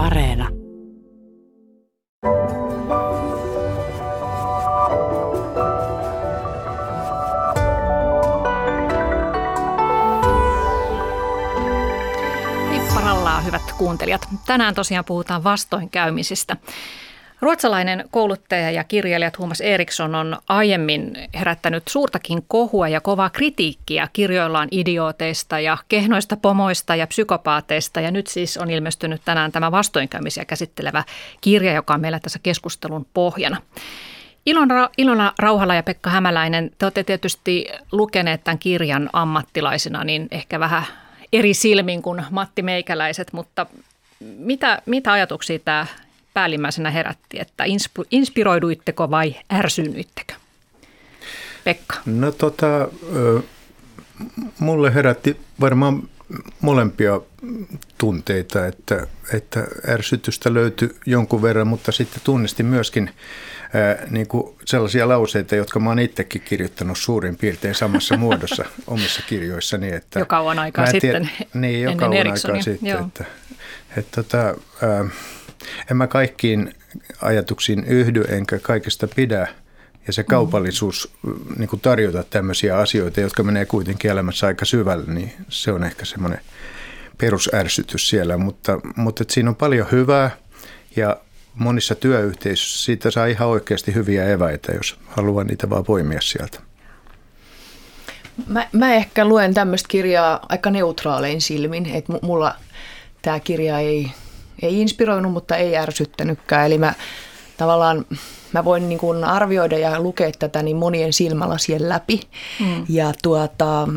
Areena. Hyvät kuuntelijat. Tänään tosiaan puhutaan vastoinkäymisistä. Ruotsalainen kouluttaja ja kirjailija Thomas Eriksson on aiemmin herättänyt suurtakin kohua ja kovaa kritiikkiä kirjoillaan idiooteista ja kehnoista pomoista ja psykopaateista. Ja nyt siis on ilmestynyt tänään tämä vastoinkäymisiä käsittelevä kirja, joka on meillä tässä keskustelun pohjana. Ilona, Ilona Rauhala ja Pekka Hämäläinen, te olette tietysti lukeneet tämän kirjan ammattilaisina, niin ehkä vähän eri silmin kuin Matti Meikäläiset, mutta mitä, mitä ajatuksia tämä päällimmäisenä herätti, että inspiroiduitteko vai ärsynyittekö? Pekka. No tota, mulle herätti varmaan molempia tunteita, että, että ärsytystä löytyi jonkun verran, mutta sitten tunnistin myöskin ää, niin kuin sellaisia lauseita, jotka mä oon itsekin kirjoittanut suurin piirtein samassa muodossa omissa kirjoissani. Että joka on aikaa sitten Niin, joka on aikaa sitten. Joo. Että, että, tota, ää, en mä kaikkiin ajatuksiin yhdy enkä kaikesta pidä. Ja se kaupallisuus mm. niin kuin tarjota tämmöisiä asioita, jotka menee kuitenkin elämässä aika syvälle, niin se on ehkä semmoinen perusärsytys siellä. Mutta, mutta siinä on paljon hyvää ja monissa työyhteisöissä siitä saa ihan oikeasti hyviä eväitä, jos haluaa niitä vaan poimia sieltä. Mä, mä ehkä luen tämmöistä kirjaa aika neutraalein silmin, että mulla tämä kirja ei ei inspiroinut, mutta ei ärsyttänytkään. Eli mä tavallaan mä voin niin kuin arvioida ja lukea tätä niin monien silmälasien läpi. Mm. Ja tuota,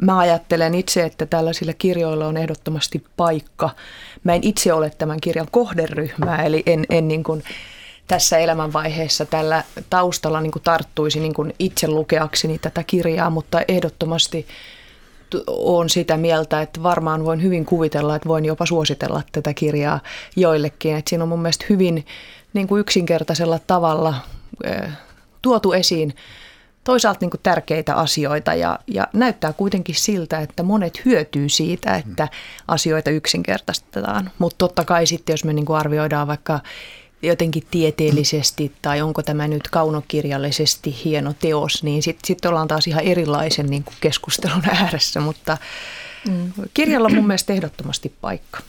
mä ajattelen itse, että tällaisilla kirjoilla on ehdottomasti paikka. Mä en itse ole tämän kirjan kohderyhmää, eli en, en niin kuin tässä elämänvaiheessa tällä taustalla niin kuin tarttuisi niin kuin itse lukeakseni tätä kirjaa, mutta ehdottomasti – on sitä mieltä, että varmaan voin hyvin kuvitella, että voin jopa suositella tätä kirjaa joillekin. Että siinä on mun mielestä hyvin niin kuin yksinkertaisella tavalla tuotu esiin toisaalta niin kuin tärkeitä asioita ja, ja näyttää kuitenkin siltä, että monet hyötyy siitä, että asioita yksinkertaistetaan. Mutta totta kai sitten, jos me niin kuin arvioidaan vaikka jotenkin tieteellisesti tai onko tämä nyt kaunokirjallisesti hieno teos, niin sitten sit ollaan taas ihan erilaisen niin kuin keskustelun ääressä, mutta mm. kirjalla on mun mielestä ehdottomasti paikka.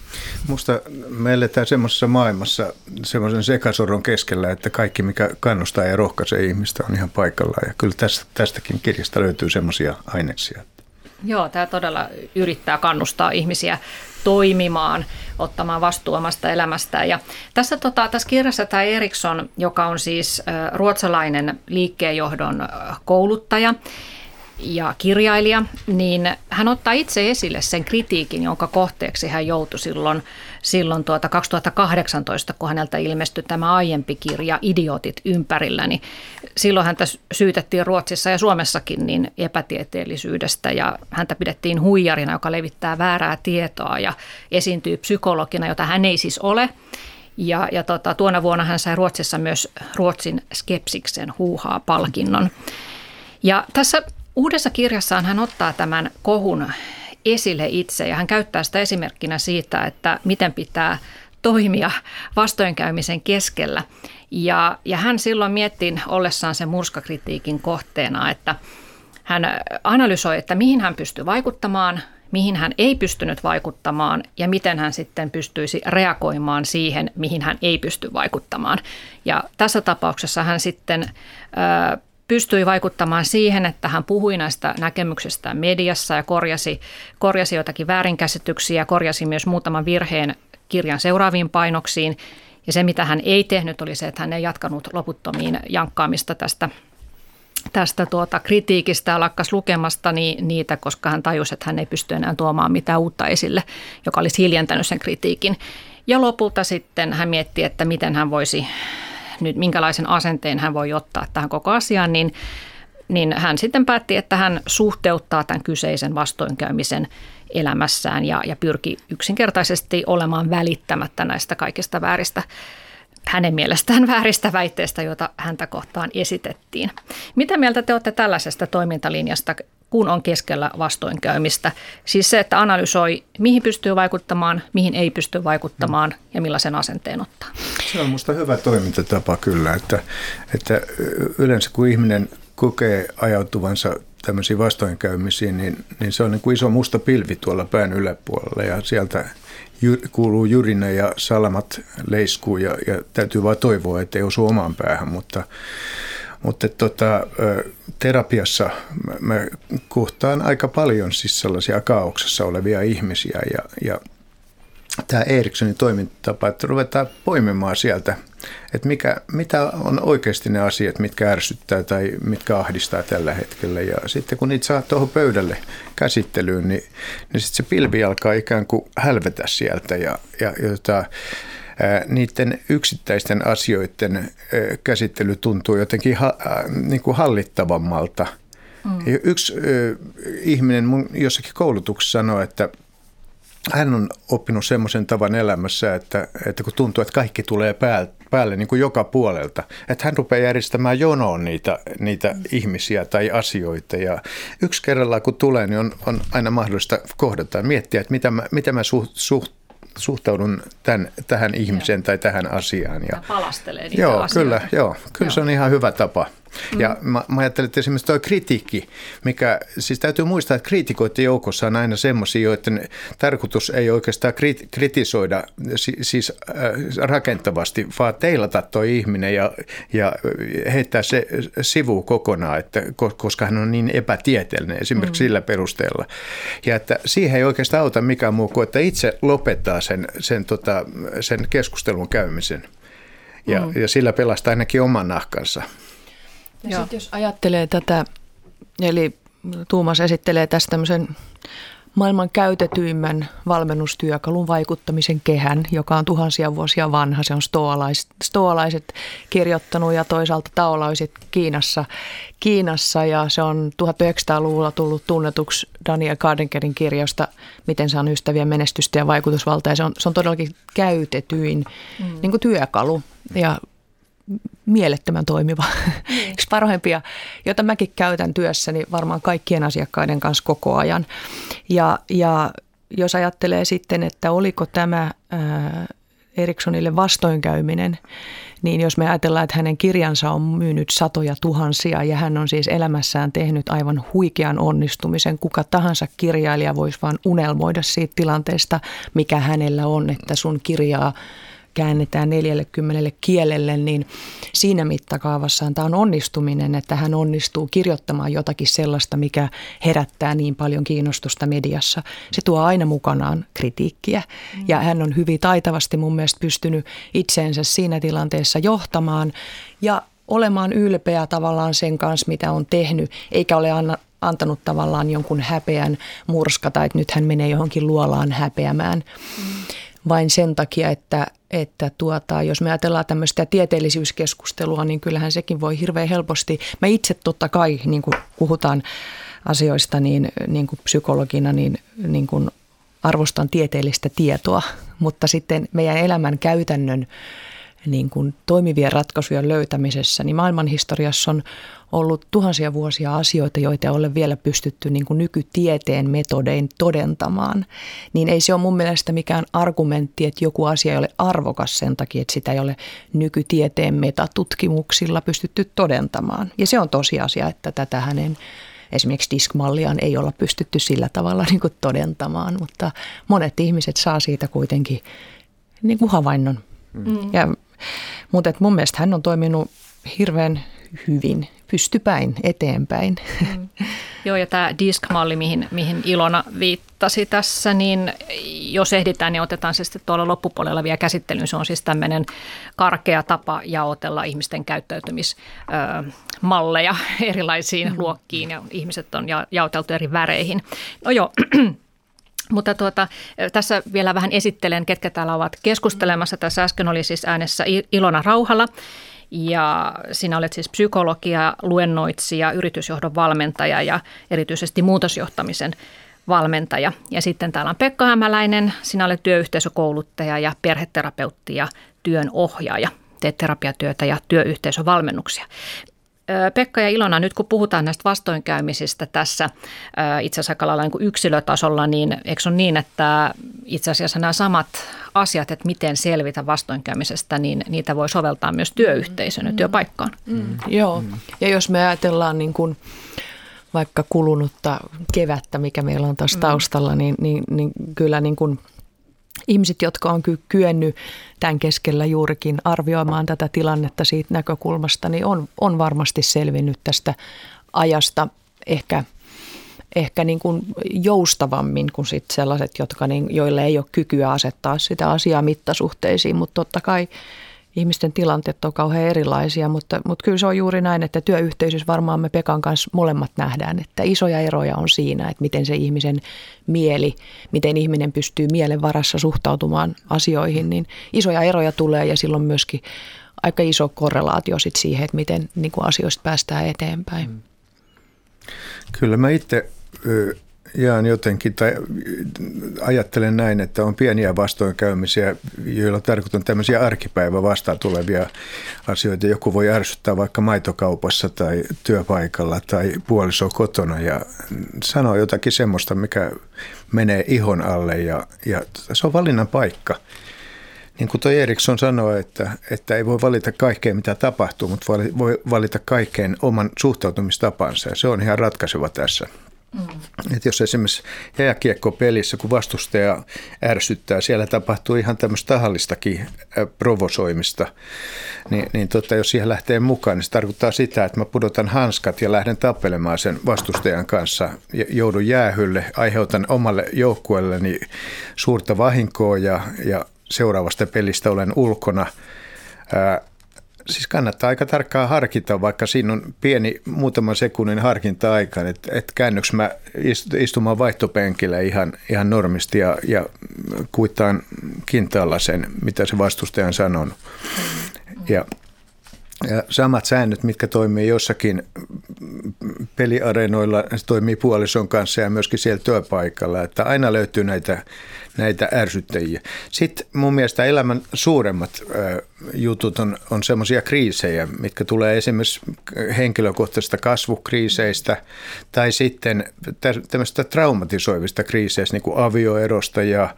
Musta me eletään semmoisessa maailmassa semmoisen sekasoron keskellä, että kaikki mikä kannustaa ja rohkaisee ihmistä on ihan paikallaan ja kyllä tästä, tästäkin kirjasta löytyy semmoisia aineksia. Joo, tämä todella yrittää kannustaa ihmisiä toimimaan, ottamaan vastuu omasta elämästään. Ja tässä, tota, tässä kirjassa tämä Eriksson, joka on siis ruotsalainen liikkeenjohdon kouluttaja, ja kirjailija, niin hän ottaa itse esille sen kritiikin, jonka kohteeksi hän joutui silloin, silloin tuota 2018, kun häneltä ilmestyi tämä aiempi kirja Idiotit ympärillä. Niin silloin häntä syytettiin Ruotsissa ja Suomessakin niin epätieteellisyydestä ja häntä pidettiin huijarina, joka levittää väärää tietoa ja esiintyy psykologina, jota hän ei siis ole. Ja, ja tota, tuona vuonna hän sai Ruotsissa myös Ruotsin skepsiksen huuhaa palkinnon. Ja tässä Uudessa kirjassaan hän ottaa tämän kohun esille itse ja hän käyttää sitä esimerkkinä siitä, että miten pitää toimia vastoinkäymisen keskellä. Ja, ja hän silloin miettii ollessaan sen murskakritiikin kohteena, että hän analysoi, että mihin hän pystyy vaikuttamaan, mihin hän ei pystynyt vaikuttamaan ja miten hän sitten pystyisi reagoimaan siihen, mihin hän ei pysty vaikuttamaan. Ja tässä tapauksessa hän sitten pystyi vaikuttamaan siihen, että hän puhui näistä näkemyksistä mediassa ja korjasi, korjasi jotakin väärinkäsityksiä, korjasi myös muutaman virheen kirjan seuraaviin painoksiin. Ja se, mitä hän ei tehnyt, oli se, että hän ei jatkanut loputtomiin jankkaamista tästä tästä tuota kritiikistä ja lakkas lukemasta niin niitä, koska hän tajusi, että hän ei pysty enää tuomaan mitään uutta esille, joka olisi hiljentänyt sen kritiikin. Ja lopulta sitten hän mietti, että miten hän voisi nyt minkälaisen asenteen hän voi ottaa tähän koko asiaan, niin, niin hän sitten päätti, että hän suhteuttaa tämän kyseisen vastoinkäymisen elämässään ja, ja pyrki yksinkertaisesti olemaan välittämättä näistä kaikista vääristä hänen mielestään vääristä väitteistä, joita häntä kohtaan esitettiin. Mitä mieltä te olette tällaisesta toimintalinjasta? kun on keskellä vastoinkäymistä. Siis se, että analysoi, mihin pystyy vaikuttamaan, mihin ei pysty vaikuttamaan ja millaisen asenteen ottaa. Se on minusta hyvä toimintatapa kyllä, että, että yleensä kun ihminen kokee ajautuvansa tämmöisiin vastoinkäymisiin, niin, niin se on niin kuin iso musta pilvi tuolla pään yläpuolella ja sieltä kuuluu jyrinä ja salamat leiskuu ja, ja täytyy vaan toivoa, että ei osu omaan päähän, mutta, mutta tota, terapiassa mä kohtaan aika paljon siis sellaisia kaauksessa olevia ihmisiä ja, ja tämä Erikssonin toimintatapa, että ruvetaan poimimaan sieltä, että mikä, mitä on oikeasti ne asiat, mitkä ärsyttää tai mitkä ahdistaa tällä hetkellä. Ja sitten kun niitä saa tuohon pöydälle käsittelyyn, niin, niin sitten se pilvi alkaa ikään kuin hälvetä sieltä ja, ja, jota, niiden yksittäisten asioiden käsittely tuntuu jotenkin ha, niin kuin hallittavammalta. Mm. Yksi ihminen mun jossakin koulutuksessa sanoi, että – hän on oppinut semmoisen tavan elämässä, että, että kun tuntuu, että kaikki tulee päälle, päälle niin kuin joka puolelta, että hän rupeaa järjestämään jonoon niitä, niitä ihmisiä tai asioita. Ja yksi kerrallaan kun tulee, niin on, on aina mahdollista kohdata ja miettiä, että mitä mä, mitä mä suht, suht, suhtaudun tämän, tähän ihmiseen joo. tai tähän asiaan. Ja, palastelee niitä joo, asioita. Kyllä, joo, kyllä joo. se on ihan hyvä tapa. Ja mä, mä ajattelin, että esimerkiksi tuo kritiikki, mikä, siis täytyy muistaa, että kriitikoiden joukossa on aina semmoisia, joiden tarkoitus ei oikeastaan krit, kritisoida siis äh, rakentavasti, vaan teilata tuo ihminen ja, ja heittää se sivu kokonaan, että, koska hän on niin epätieteellinen esimerkiksi mm. sillä perusteella. Ja että siihen ei oikeastaan auta mikään muu kuin, että itse lopettaa sen, sen, tota, sen keskustelun käymisen. Ja, mm. ja sillä pelastaa ainakin oman nahkansa. Ja sitten jos ajattelee tätä, eli Tuumas esittelee tästä tämmöisen maailman käytetyimmän valmennustyökalun vaikuttamisen kehän, joka on tuhansia vuosia vanha. Se on stoalaiset, stoalaiset kirjoittanut ja toisaalta taolaiset Kiinassa, Kiinassa ja se on 1900-luvulla tullut tunnetuksi Daniel Cardenkerin kirjasta Miten saan ystäviä menestystä ja vaikutusvaltaa. Ja se on, se on todellakin käytetyin mm. niin kuin työkalu ja mielettömän toimiva. Niin. Parhaimpia, jota mäkin käytän työssäni varmaan kaikkien asiakkaiden kanssa koko ajan. Ja, ja jos ajattelee sitten, että oliko tämä ää, Erikssonille vastoinkäyminen, niin jos me ajatellaan, että hänen kirjansa on myynyt satoja tuhansia ja hän on siis elämässään tehnyt aivan huikean onnistumisen, kuka tahansa kirjailija voisi vain unelmoida siitä tilanteesta, mikä hänellä on, että sun kirjaa käännetään 40 kielelle, niin siinä mittakaavassaan tämä on onnistuminen, että hän onnistuu kirjoittamaan jotakin sellaista, mikä herättää niin paljon kiinnostusta mediassa. Se tuo aina mukanaan kritiikkiä mm. ja hän on hyvin taitavasti mun mielestä pystynyt itseensä siinä tilanteessa johtamaan ja olemaan ylpeä tavallaan sen kanssa, mitä on tehnyt, eikä ole anna, antanut tavallaan jonkun häpeän murskata, että nyt hän menee johonkin luolaan häpeämään. Mm. Vain sen takia, että että tuota, jos me ajatellaan tämmöistä tieteellisyyskeskustelua, niin kyllähän sekin voi hirveän helposti. Mä itse totta kai, niin kuin puhutaan asioista, niin, niin kuin psykologina, niin, niin kuin arvostan tieteellistä tietoa, mutta sitten meidän elämän käytännön niin kuin toimivien ratkaisujen löytämisessä, niin maailmanhistoriassa on ollut tuhansia vuosia asioita, joita ei ole vielä pystytty niin kuin nykytieteen metodein todentamaan, niin ei se ole mun mielestä mikään argumentti, että joku asia ei ole arvokas sen takia, että sitä ei ole nykytieteen metatutkimuksilla pystytty todentamaan. Ja se on tosiasia, että tätä hänen esimerkiksi diskmalliaan ei olla pystytty sillä tavalla niin kuin todentamaan, mutta monet ihmiset saa siitä kuitenkin niin kuin havainnon. Mm. Ja, mutta mun mielestä hän on toiminut hirveän hyvin pystypäin eteenpäin. Mm. Joo, ja tämä disk-malli, mihin, mihin Ilona viittasi tässä, niin jos ehditään, niin otetaan se sitten tuolla loppupuolella vielä käsittelyyn. Se on siis tämmöinen karkea tapa jaotella ihmisten käyttäytymismalleja erilaisiin mm. luokkiin, ja ihmiset on ja, jaoteltu eri väreihin. No joo, mutta tuota, tässä vielä vähän esittelen, ketkä täällä ovat keskustelemassa. Tässä äsken oli siis äänessä Ilona Rauhala, ja sinä olet siis psykologia, luennoitsija, yritysjohdon valmentaja ja erityisesti muutosjohtamisen valmentaja. Ja sitten täällä on Pekka Hämäläinen, sinä olet työyhteisökouluttaja ja perheterapeutti ja työn ohjaaja. Teet terapiatyötä ja työyhteisövalmennuksia. Pekka ja Ilona, nyt kun puhutaan näistä vastoinkäymisistä tässä itse asiassa aika lailla niin yksilötasolla, niin eikö ole niin, että itse asiassa nämä samat asiat, että miten selvitä vastoinkäymisestä, niin niitä voi soveltaa myös työyhteisön ja mm. työpaikkaan. Mm. Mm. Joo, ja jos me ajatellaan niin kuin vaikka kulunutta kevättä, mikä meillä on tuossa taustalla, niin, niin, niin kyllä niin kuin ihmiset, jotka on kyennyt tämän keskellä juurikin arvioimaan tätä tilannetta siitä näkökulmasta, niin on, on varmasti selvinnyt tästä ajasta ehkä, ehkä niin kuin joustavammin kuin sit sellaiset, jotka niin, joille ei ole kykyä asettaa sitä asiaa mittasuhteisiin, mutta totta kai – ihmisten tilanteet on kauhean erilaisia, mutta, mutta kyllä se on juuri näin, että työyhteisössä varmaan me Pekan kanssa molemmat nähdään, että isoja eroja on siinä, että miten se ihmisen mieli, miten ihminen pystyy mielen varassa suhtautumaan asioihin, niin isoja eroja tulee ja silloin myöskin aika iso korrelaatio sit siihen, että miten niin kuin asioista päästään eteenpäin. Kyllä mä itse jaan jotenkin, tai ajattelen näin, että on pieniä vastoinkäymisiä, joilla tarkoitan tämmöisiä arkipäivä vastaan tulevia asioita. Joku voi ärsyttää vaikka maitokaupassa tai työpaikalla tai puoliso kotona ja sanoa jotakin semmoista, mikä menee ihon alle ja, ja se on valinnan paikka. Niin kuin toi Eriksson sanoi, että, että ei voi valita kaikkea mitä tapahtuu, mutta voi valita kaikkeen oman suhtautumistapansa ja se on ihan ratkaiseva tässä. Mm. Et jos esimerkiksi jääkiekko-pelissä, kun vastustaja ärsyttää, siellä tapahtuu ihan tämmöistä tahallistakin provosoimista, niin, niin tota, jos siihen lähtee mukaan, niin se tarkoittaa sitä, että mä pudotan hanskat ja lähden tappelemaan sen vastustajan kanssa, joudun jäähylle, aiheutan omalle joukkueelleni suurta vahinkoa ja, ja seuraavasta pelistä olen ulkona. Ää, Siis kannattaa aika tarkkaan harkita, vaikka siinä on pieni muutaman sekunnin harkinta-aika, että, että käännyks mä istumaan vaihtopenkillä ihan, ihan normisti ja, ja kuittaan kintaalla sen, mitä se vastustaja on sanonut. Ja, ja samat säännöt, mitkä toimii jossakin peliareenoilla, se toimii puolison kanssa ja myöskin siellä työpaikalla, että aina löytyy näitä näitä ärsyttäjiä. Sitten mun mielestä elämän suuremmat jutut on, on semmoisia kriisejä, mitkä tulee esimerkiksi henkilökohtaisista kasvukriiseistä tai sitten tämmöistä traumatisoivista kriiseistä, niin kuin avioerosta ja,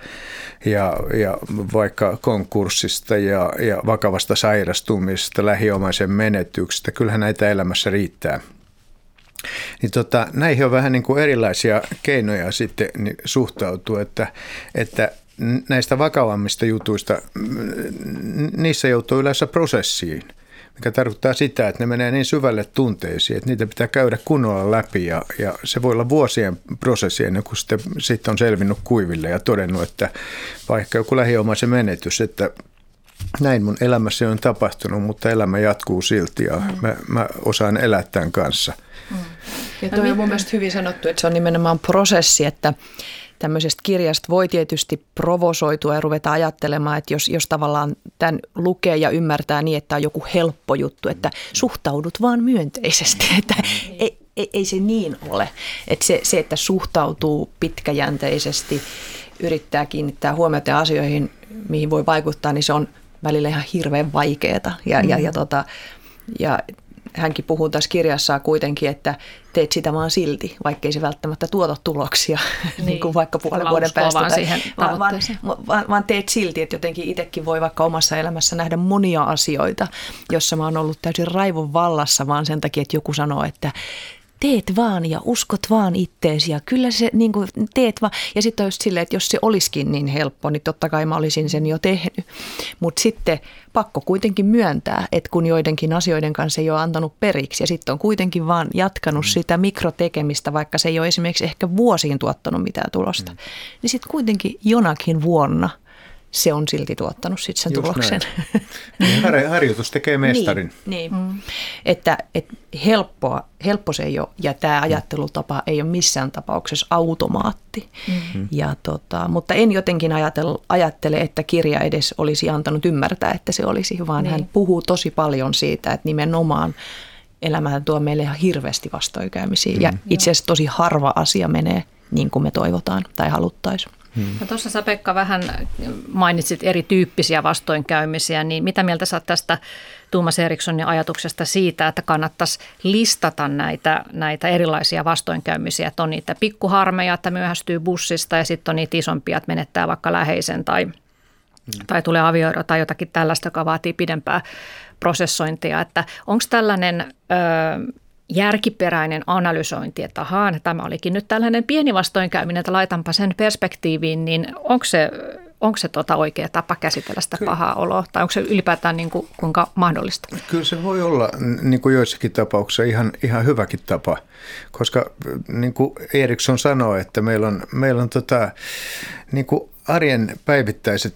ja, ja vaikka konkurssista ja, ja vakavasta sairastumista, lähiomaisen menetyksestä. Kyllähän näitä elämässä riittää. Niin tota, näihin on vähän niin kuin erilaisia keinoja sitten suhtautua, että, että näistä vakavammista jutuista, niissä joutuu yleensä prosessiin, mikä tarkoittaa sitä, että ne menee niin syvälle tunteisiin, että niitä pitää käydä kunnolla läpi ja, ja se voi olla vuosien prosessi ennen kuin sitten, sitten on selvinnyt kuiville ja todennut, että vaikka joku lähiomaisen menetys, että näin mun elämässä on tapahtunut, mutta elämä jatkuu silti ja mm. mä, mä osaan elää tämän kanssa. Mm. Ja tuo on mun mielestä hyvin sanottu, että se on nimenomaan prosessi, että tämmöisestä kirjasta voi tietysti provosoitua ja ruveta ajattelemaan, että jos, jos tavallaan tämän lukee ja ymmärtää niin, että on joku helppo juttu, että suhtaudut vaan myönteisesti, että ei, ei, ei se niin ole. Että se, se, että suhtautuu pitkäjänteisesti, yrittää kiinnittää huomiota asioihin, mihin voi vaikuttaa, niin se on välillä ihan hirveän vaikeaa. Ja, mm. ja, ja, tota, ja hänkin puhuu tässä kirjassaan kuitenkin, että teet sitä vaan silti, vaikkei se välttämättä tuota tuloksia, niin, niin kuin vaikka puolen vuoden päästä. Vaan, tai, vaan, vaan, vaan, vaan teet silti, että jotenkin itsekin voi vaikka omassa elämässä nähdä monia asioita, jossa mä oon ollut täysin raivon vallassa, vaan sen takia, että joku sanoo, että teet vaan ja uskot vaan itteesi ja kyllä se niin kuin teet vaan. Ja sitten on just silleen, että jos se olisikin niin helppo, niin totta kai mä olisin sen jo tehnyt. Mutta sitten pakko kuitenkin myöntää, että kun joidenkin asioiden kanssa ei ole antanut periksi ja sitten on kuitenkin vaan jatkanut mm. sitä mikrotekemistä, vaikka se ei ole esimerkiksi ehkä vuosiin tuottanut mitään tulosta, mm. niin sitten kuitenkin jonakin vuonna – se on silti tuottanut sit sen Just tuloksen. Näin. Harjoitus tekee mestarin. niin, niin. Mm. Että, että helppoa, helppo se ei ole, ja tämä mm. ajattelutapa ei ole missään tapauksessa automaatti. Mm. Ja tota, mutta en jotenkin ajattele, ajattele, että kirja edes olisi antanut ymmärtää, että se olisi, vaan niin. hän puhuu tosi paljon siitä, että nimenomaan elämään tuo meille ihan hirveästi vastoinkäymisiä. Mm. Ja itse asiassa tosi harva asia menee niin kuin me toivotaan tai haluttaisiin. Hmm. No tuossa sä Pekka vähän mainitsit erityyppisiä vastoinkäymisiä, niin mitä mieltä sä tästä Tuomas Erikssonin ajatuksesta siitä, että kannattaisi listata näitä, näitä erilaisia vastoinkäymisiä, että on niitä pikkuharmeja, että myöhästyy bussista ja sitten on niitä isompia, että menettää vaikka läheisen tai, hmm. tai tulee avioero tai jotakin tällaista, joka vaatii pidempää prosessointia, että onko tällainen... Ö, järkiperäinen analysointi, että ahaa, tämä olikin nyt tällainen pieni vastoinkäyminen, että laitanpa sen perspektiiviin, niin onko se, onko se tota oikea tapa käsitellä sitä Ky- pahaa oloa, tai onko se ylipäätään niin kuin, kuinka mahdollista? Kyllä se voi olla niin kuin joissakin tapauksissa ihan, ihan hyväkin tapa, koska niin kuin Eriksson sanoi, että meillä on, meillä on tota, niin kuin arjen päivittäiset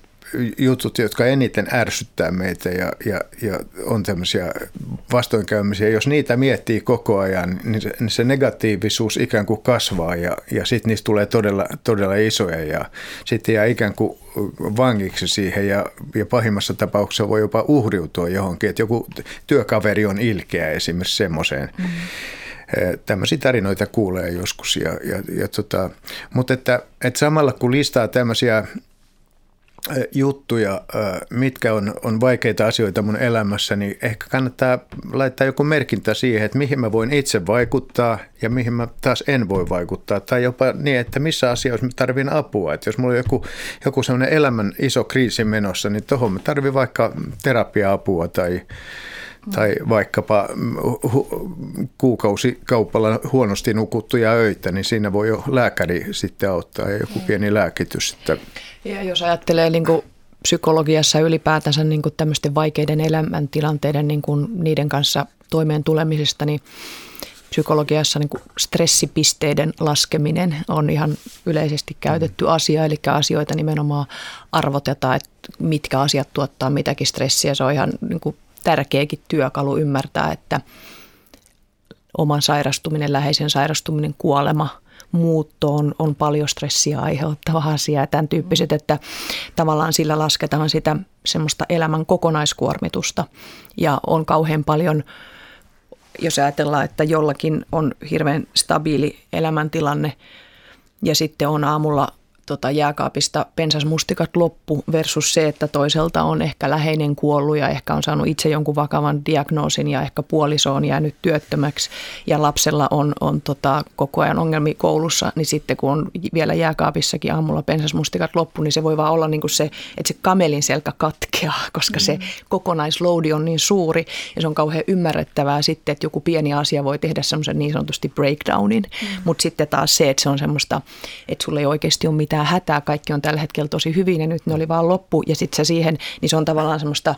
jutut, jotka eniten ärsyttää meitä ja, ja, ja on tämmöisiä vastoinkäymisiä, jos niitä miettii koko ajan, niin se, niin se negatiivisuus ikään kuin kasvaa ja, ja sitten niistä tulee todella, todella isoja ja sitten jää ikään kuin vangiksi siihen ja, ja pahimmassa tapauksessa voi jopa uhriutua johonkin, että joku työkaveri on ilkeä esimerkiksi semmoiseen. Mm. Tämmöisiä tarinoita kuulee joskus. Ja, ja, ja tota, mutta että, että samalla kun listaa tämmöisiä juttuja, mitkä on, on vaikeita asioita mun elämässä, niin ehkä kannattaa laittaa joku merkintä siihen, että mihin mä voin itse vaikuttaa ja mihin mä taas en voi vaikuttaa. Tai jopa niin, että missä asioissa mä tarvin apua. Että jos mulla on joku, joku sellainen elämän iso kriisi menossa, niin tuohon mä tarvin vaikka terapia-apua tai, tai vaikkapa hu- kuukausikaupalla huonosti nukuttuja öitä, niin siinä voi jo lääkäri sitten auttaa ja joku pieni lääkitys. Että ja jos ajattelee niin kuin psykologiassa ylipäätänsä niin kuin tämmöisten vaikeiden elämäntilanteiden niin kuin niiden kanssa toimeen tulemisesta, niin psykologiassa niin kuin stressipisteiden laskeminen on ihan yleisesti käytetty asia, eli asioita nimenomaan arvotetaan, että mitkä asiat tuottaa mitäkin stressiä. Se on ihan niin kuin tärkeäkin työkalu ymmärtää, että oman sairastuminen, läheisen sairastuminen, kuolema – muutto on, on paljon stressiä aiheuttava asia ja tämän tyyppiset, että tavallaan sillä lasketaan sitä semmoista elämän kokonaiskuormitusta. Ja on kauhean paljon jos ajatellaan, että jollakin on hirveän stabiili elämäntilanne ja sitten on aamulla tota jääkaapista pensasmustikat loppu versus se, että toiselta on ehkä läheinen kuollut ja ehkä on saanut itse jonkun vakavan diagnoosin ja ehkä puoliso on jäänyt työttömäksi ja lapsella on, on tota koko ajan ongelmia koulussa, niin sitten kun on vielä jääkaapissakin aamulla pensasmustikat loppu, niin se voi vaan olla niin kuin se, että se kamelin selkä katkeaa, koska mm. se kokonaisloadi on niin suuri ja se on kauhean ymmärrettävää sitten, että joku pieni asia voi tehdä semmoisen niin sanotusti breakdownin, mm. mutta sitten taas se, että se on semmoista, että sulla ei oikeasti ole mitään mitään hätää, kaikki on tällä hetkellä tosi hyvin ja nyt ne oli vaan loppu. Ja sitten se siihen, niin se on tavallaan semmoista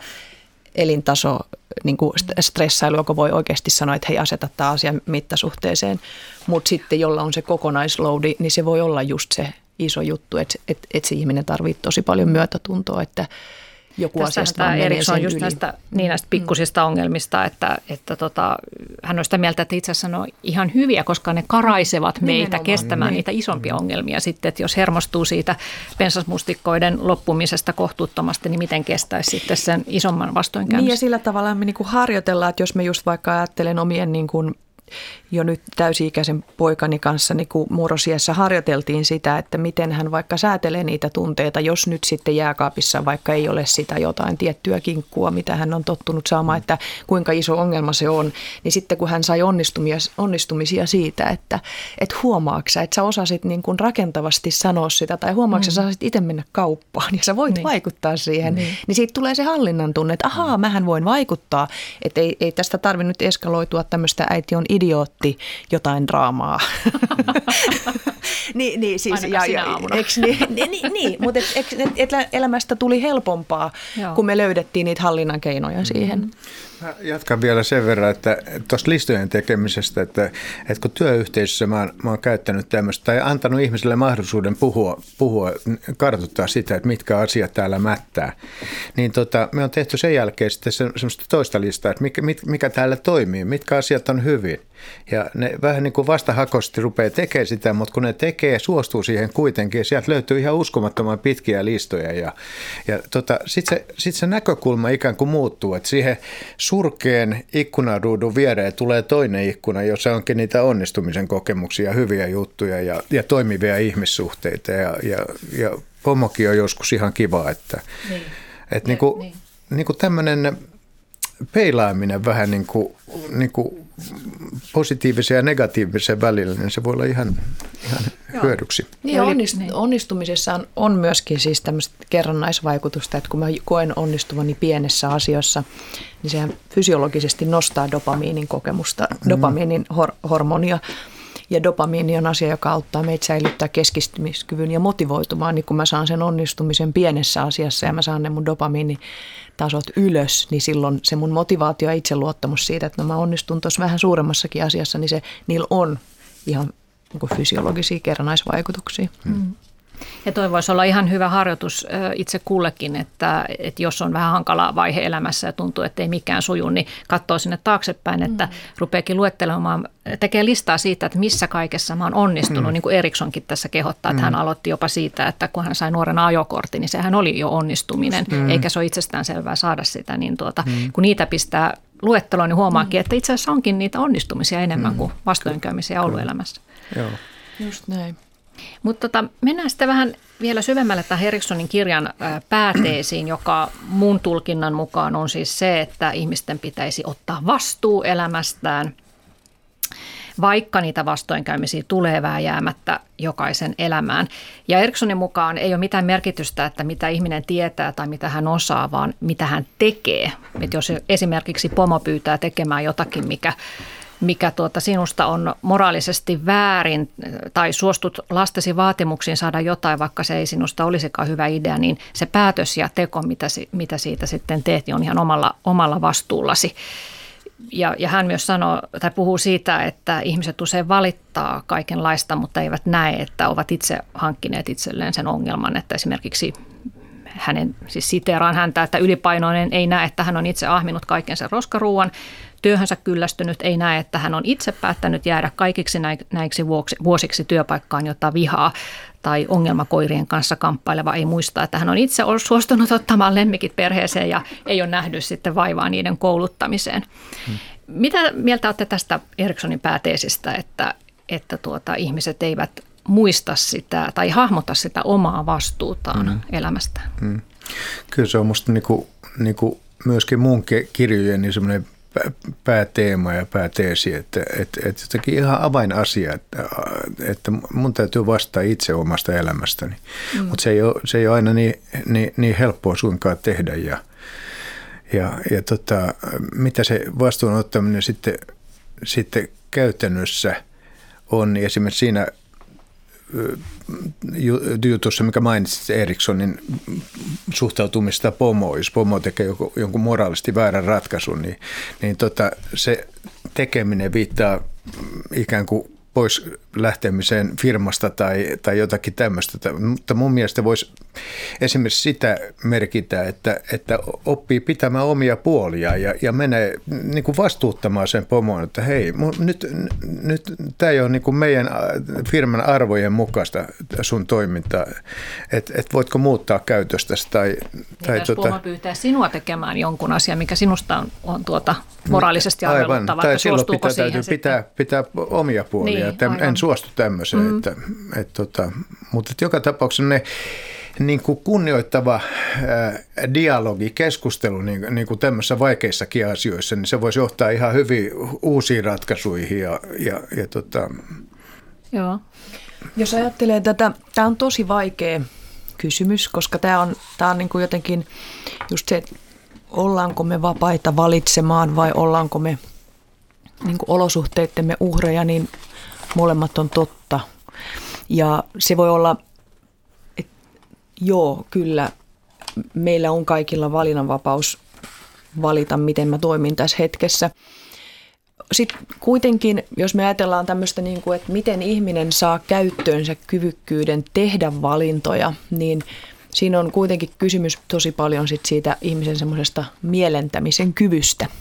elintaso niin kuin stressailu, joka voi oikeasti sanoa, että hei aseta tämä asia mittasuhteeseen, mutta sitten jolla on se kokonaisloadi, niin se voi olla just se iso juttu, että, että, että se ihminen tarvitsee tosi paljon myötätuntoa, että joku Tästä asiasta tämä Eriksson on just yli. näistä, niin näistä pikkusista mm. ongelmista, että, että tota, hän on sitä mieltä, että itse asiassa ne on ihan hyviä, koska ne karaisevat meitä Nimenomaan. kestämään niin. niitä isompia mm. ongelmia sitten, että jos hermostuu siitä pensasmustikkoiden loppumisesta kohtuuttomasti, niin miten kestäisi sitten sen isomman vastoinkäymisen? Niin ja sillä tavalla me niin kuin harjoitellaan, että jos me just vaikka ajattelen omien niin kuin jo nyt täysi-ikäisen poikani kanssa niin kuin murrosiassa harjoiteltiin sitä, että miten hän vaikka säätelee niitä tunteita, jos nyt sitten jääkaapissa vaikka ei ole sitä jotain tiettyä kinkkua, mitä hän on tottunut saamaan, että kuinka iso ongelma se on, niin sitten kun hän sai onnistumisia, onnistumisia siitä, että et huomaaksa, että sä osasit niin kuin rakentavasti sanoa sitä tai huomaaksa, mm. sä saasit itse mennä kauppaan ja sä voit niin. vaikuttaa siihen, niin. niin siitä tulee se hallinnan tunne, että ahaa, mm. mähän voin vaikuttaa, että ei, ei tästä tarvitse nyt eskaloitua tämmöistä äiti on idiootti jotain draamaa. niin, niin, siis, ja, ja, eks, niin, niin, niin, niin, mutta et, et, et elämästä tuli helpompaa, Joo. kun me löydettiin niitä hallinnan keinoja siihen. Mm-hmm. Mä jatkan vielä sen verran, että tuosta listojen tekemisestä, että, että kun työyhteisössä mä oon, mä oon käyttänyt tämmöistä tai antanut ihmisille mahdollisuuden puhua, puhua, kartoittaa sitä, että mitkä asiat täällä mättää, niin tota, me on tehty sen jälkeen sitten se, semmoista toista listaa, että mikä, mikä täällä toimii, mitkä asiat on hyvin – Ja ne vähän niin kuin vastahakosti rupeaa tekemään sitä, mutta kun ne tekee, suostuu siihen kuitenkin. Sieltä löytyy ihan uskomattoman pitkiä listoja. Ja, ja tota, sitten se, sit se näkökulma ikään kuin muuttuu, että siihen surkeen ikkunaruudun viereen tulee toinen ikkuna, jossa onkin niitä onnistumisen kokemuksia, hyviä juttuja ja, ja toimivia ihmissuhteita. Ja, ja, ja pomokin on joskus ihan kiva, että, niin. että niin kuin, niin. Niin kuin tämmöinen peilaaminen vähän niin kuin, niin kuin positiivisen ja negatiivisen välillä, niin se voi olla ihan, ihan hyödyksi. Niin, onnist, niin. onnistumisessa on, on myöskin siis tämmöistä kerrannaisvaikutusta, että kun mä koen onnistuvani pienessä asiassa, niin sehän fysiologisesti nostaa dopamiinin kokemusta, mm. dopamiinin hor, hormonia. Ja dopamiini on asia, joka auttaa meitä säilyttää keskistymiskyvyn ja motivoitumaan, niin kun mä saan sen onnistumisen pienessä asiassa ja mä saan ne mun dopamiinitasot ylös, niin silloin se mun motivaatio ja itseluottamus siitä, että no mä onnistun tuossa vähän suuremmassakin asiassa, niin se, niillä on ihan niin fysiologisia kerranaisvaikutuksia. Mm. Ja toi voisi olla ihan hyvä harjoitus itse kullekin, että, että jos on vähän hankala vaihe elämässä ja tuntuu, että ei mikään suju, niin katsoo sinne taaksepäin, että mm. rupeakin luettelemaan, tekee listaa siitä, että missä kaikessa mä oon onnistunut, mm. niin kuin Erikssonkin tässä kehottaa, että mm. hän aloitti jopa siitä, että kun hän sai nuorena ajokortti, niin sehän oli jo onnistuminen, mm. eikä se ole itsestään selvää saada sitä, niin tuota, mm. kun niitä pistää luetteloon, niin huomaakin, mm. että itse asiassa onkin niitä onnistumisia enemmän mm. kuin vastoinkäymisiä ollut elämässä. Joo. Just näin. Mutta tota, mennään sitten vähän vielä syvemmälle tämän Erikssonin kirjan pääteesiin, joka mun tulkinnan mukaan on siis se, että ihmisten pitäisi ottaa vastuu elämästään, vaikka niitä vastoinkäymisiä tulee vääjäämättä jokaisen elämään. Ja Erikssonin mukaan ei ole mitään merkitystä, että mitä ihminen tietää tai mitä hän osaa, vaan mitä hän tekee. Et jos esimerkiksi pomo pyytää tekemään jotakin, mikä mikä tuota sinusta on moraalisesti väärin tai suostut lastesi vaatimuksiin saada jotain, vaikka se ei sinusta olisikaan hyvä idea, niin se päätös ja teko, mitä, mitä siitä sitten teet, niin on ihan omalla, omalla vastuullasi. Ja, ja hän myös sanoo tai puhuu siitä, että ihmiset usein valittaa kaikenlaista, mutta eivät näe, että ovat itse hankkineet itselleen sen ongelman, että esimerkiksi hänen, siis siteeraan häntä, että ylipainoinen ei näe, että hän on itse ahminut kaiken sen roskaruuan, työhönsä kyllästynyt, ei näe, että hän on itse päättänyt jäädä kaikiksi näiksi vuosiksi työpaikkaan, jota vihaa tai ongelmakoirien kanssa kamppaileva ei muista, että hän on itse ollut suostunut ottamaan lemmikit perheeseen ja ei ole nähnyt sitten vaivaa niiden kouluttamiseen. Hmm. Mitä mieltä olette tästä Erikssonin pääteesistä, että, että tuota, ihmiset eivät muista sitä tai hahmota sitä omaa vastuutaan hmm. elämästään? Hmm. Kyllä se on minusta niinku, niinku myöskin mun kirjojen niin semmoinen pääteema ja pääteesi, että, että, että jotenkin ihan avainasia, että, että mun täytyy vastata itse omasta elämästäni. Mm. Mutta se ei ole, se ei ole aina niin, niin, niin helppoa suinkaan tehdä ja, ja, ja tota, mitä se vastuun ottaminen sitten, sitten käytännössä on, niin esimerkiksi siinä jutussa, mikä mainitsit Erikssonin suhtautumista pomoon, jos pomo tekee jonkun moraalisesti väärän ratkaisun, niin, niin tota, se tekeminen viittaa ikään kuin pois lähtemiseen firmasta tai, tai jotakin tämmöistä. Mutta mun mielestä voisi esimerkiksi sitä merkitä, että, että oppii pitämään omia puolia ja, ja menee niin kuin vastuuttamaan sen pomon, että hei, nyt, nyt tämä ei ole niin kuin meidän äh, firman arvojen mukaista sun toimintaa, että et voitko muuttaa käytöstäsi. Tai, tai jos tuota, pomo pyytää sinua tekemään jonkun asian, mikä sinusta on, on tuota moraalisesti arveluttava, tai silloin pitää, täytyy pitää, pitää omia puolia, niin, että en suostu tämmöiseen. Mm. Että, et, tota, mutta et joka tapauksessa ne niin kuin kunnioittava dialogi, keskustelu niin, niin kuin tämmöisissä vaikeissakin asioissa, niin se voisi johtaa ihan hyvin uusiin ratkaisuihin. Ja, ja, ja tota. Joo. Jos ajattelee tätä, tämä on tosi vaikea kysymys, koska tämä on, tämä on niin kuin jotenkin just se, että ollaanko me vapaita valitsemaan vai ollaanko me niin kuin olosuhteittemme uhreja, niin molemmat on totta. Ja se voi olla, että joo, kyllä, meillä on kaikilla valinnanvapaus valita, miten mä toimin tässä hetkessä. Sitten kuitenkin, jos me ajatellaan tämmöistä, niin kuin, että miten ihminen saa käyttöönsä kyvykkyyden tehdä valintoja, niin siinä on kuitenkin kysymys tosi paljon sit siitä ihmisen semmoisesta mielentämisen kyvystä –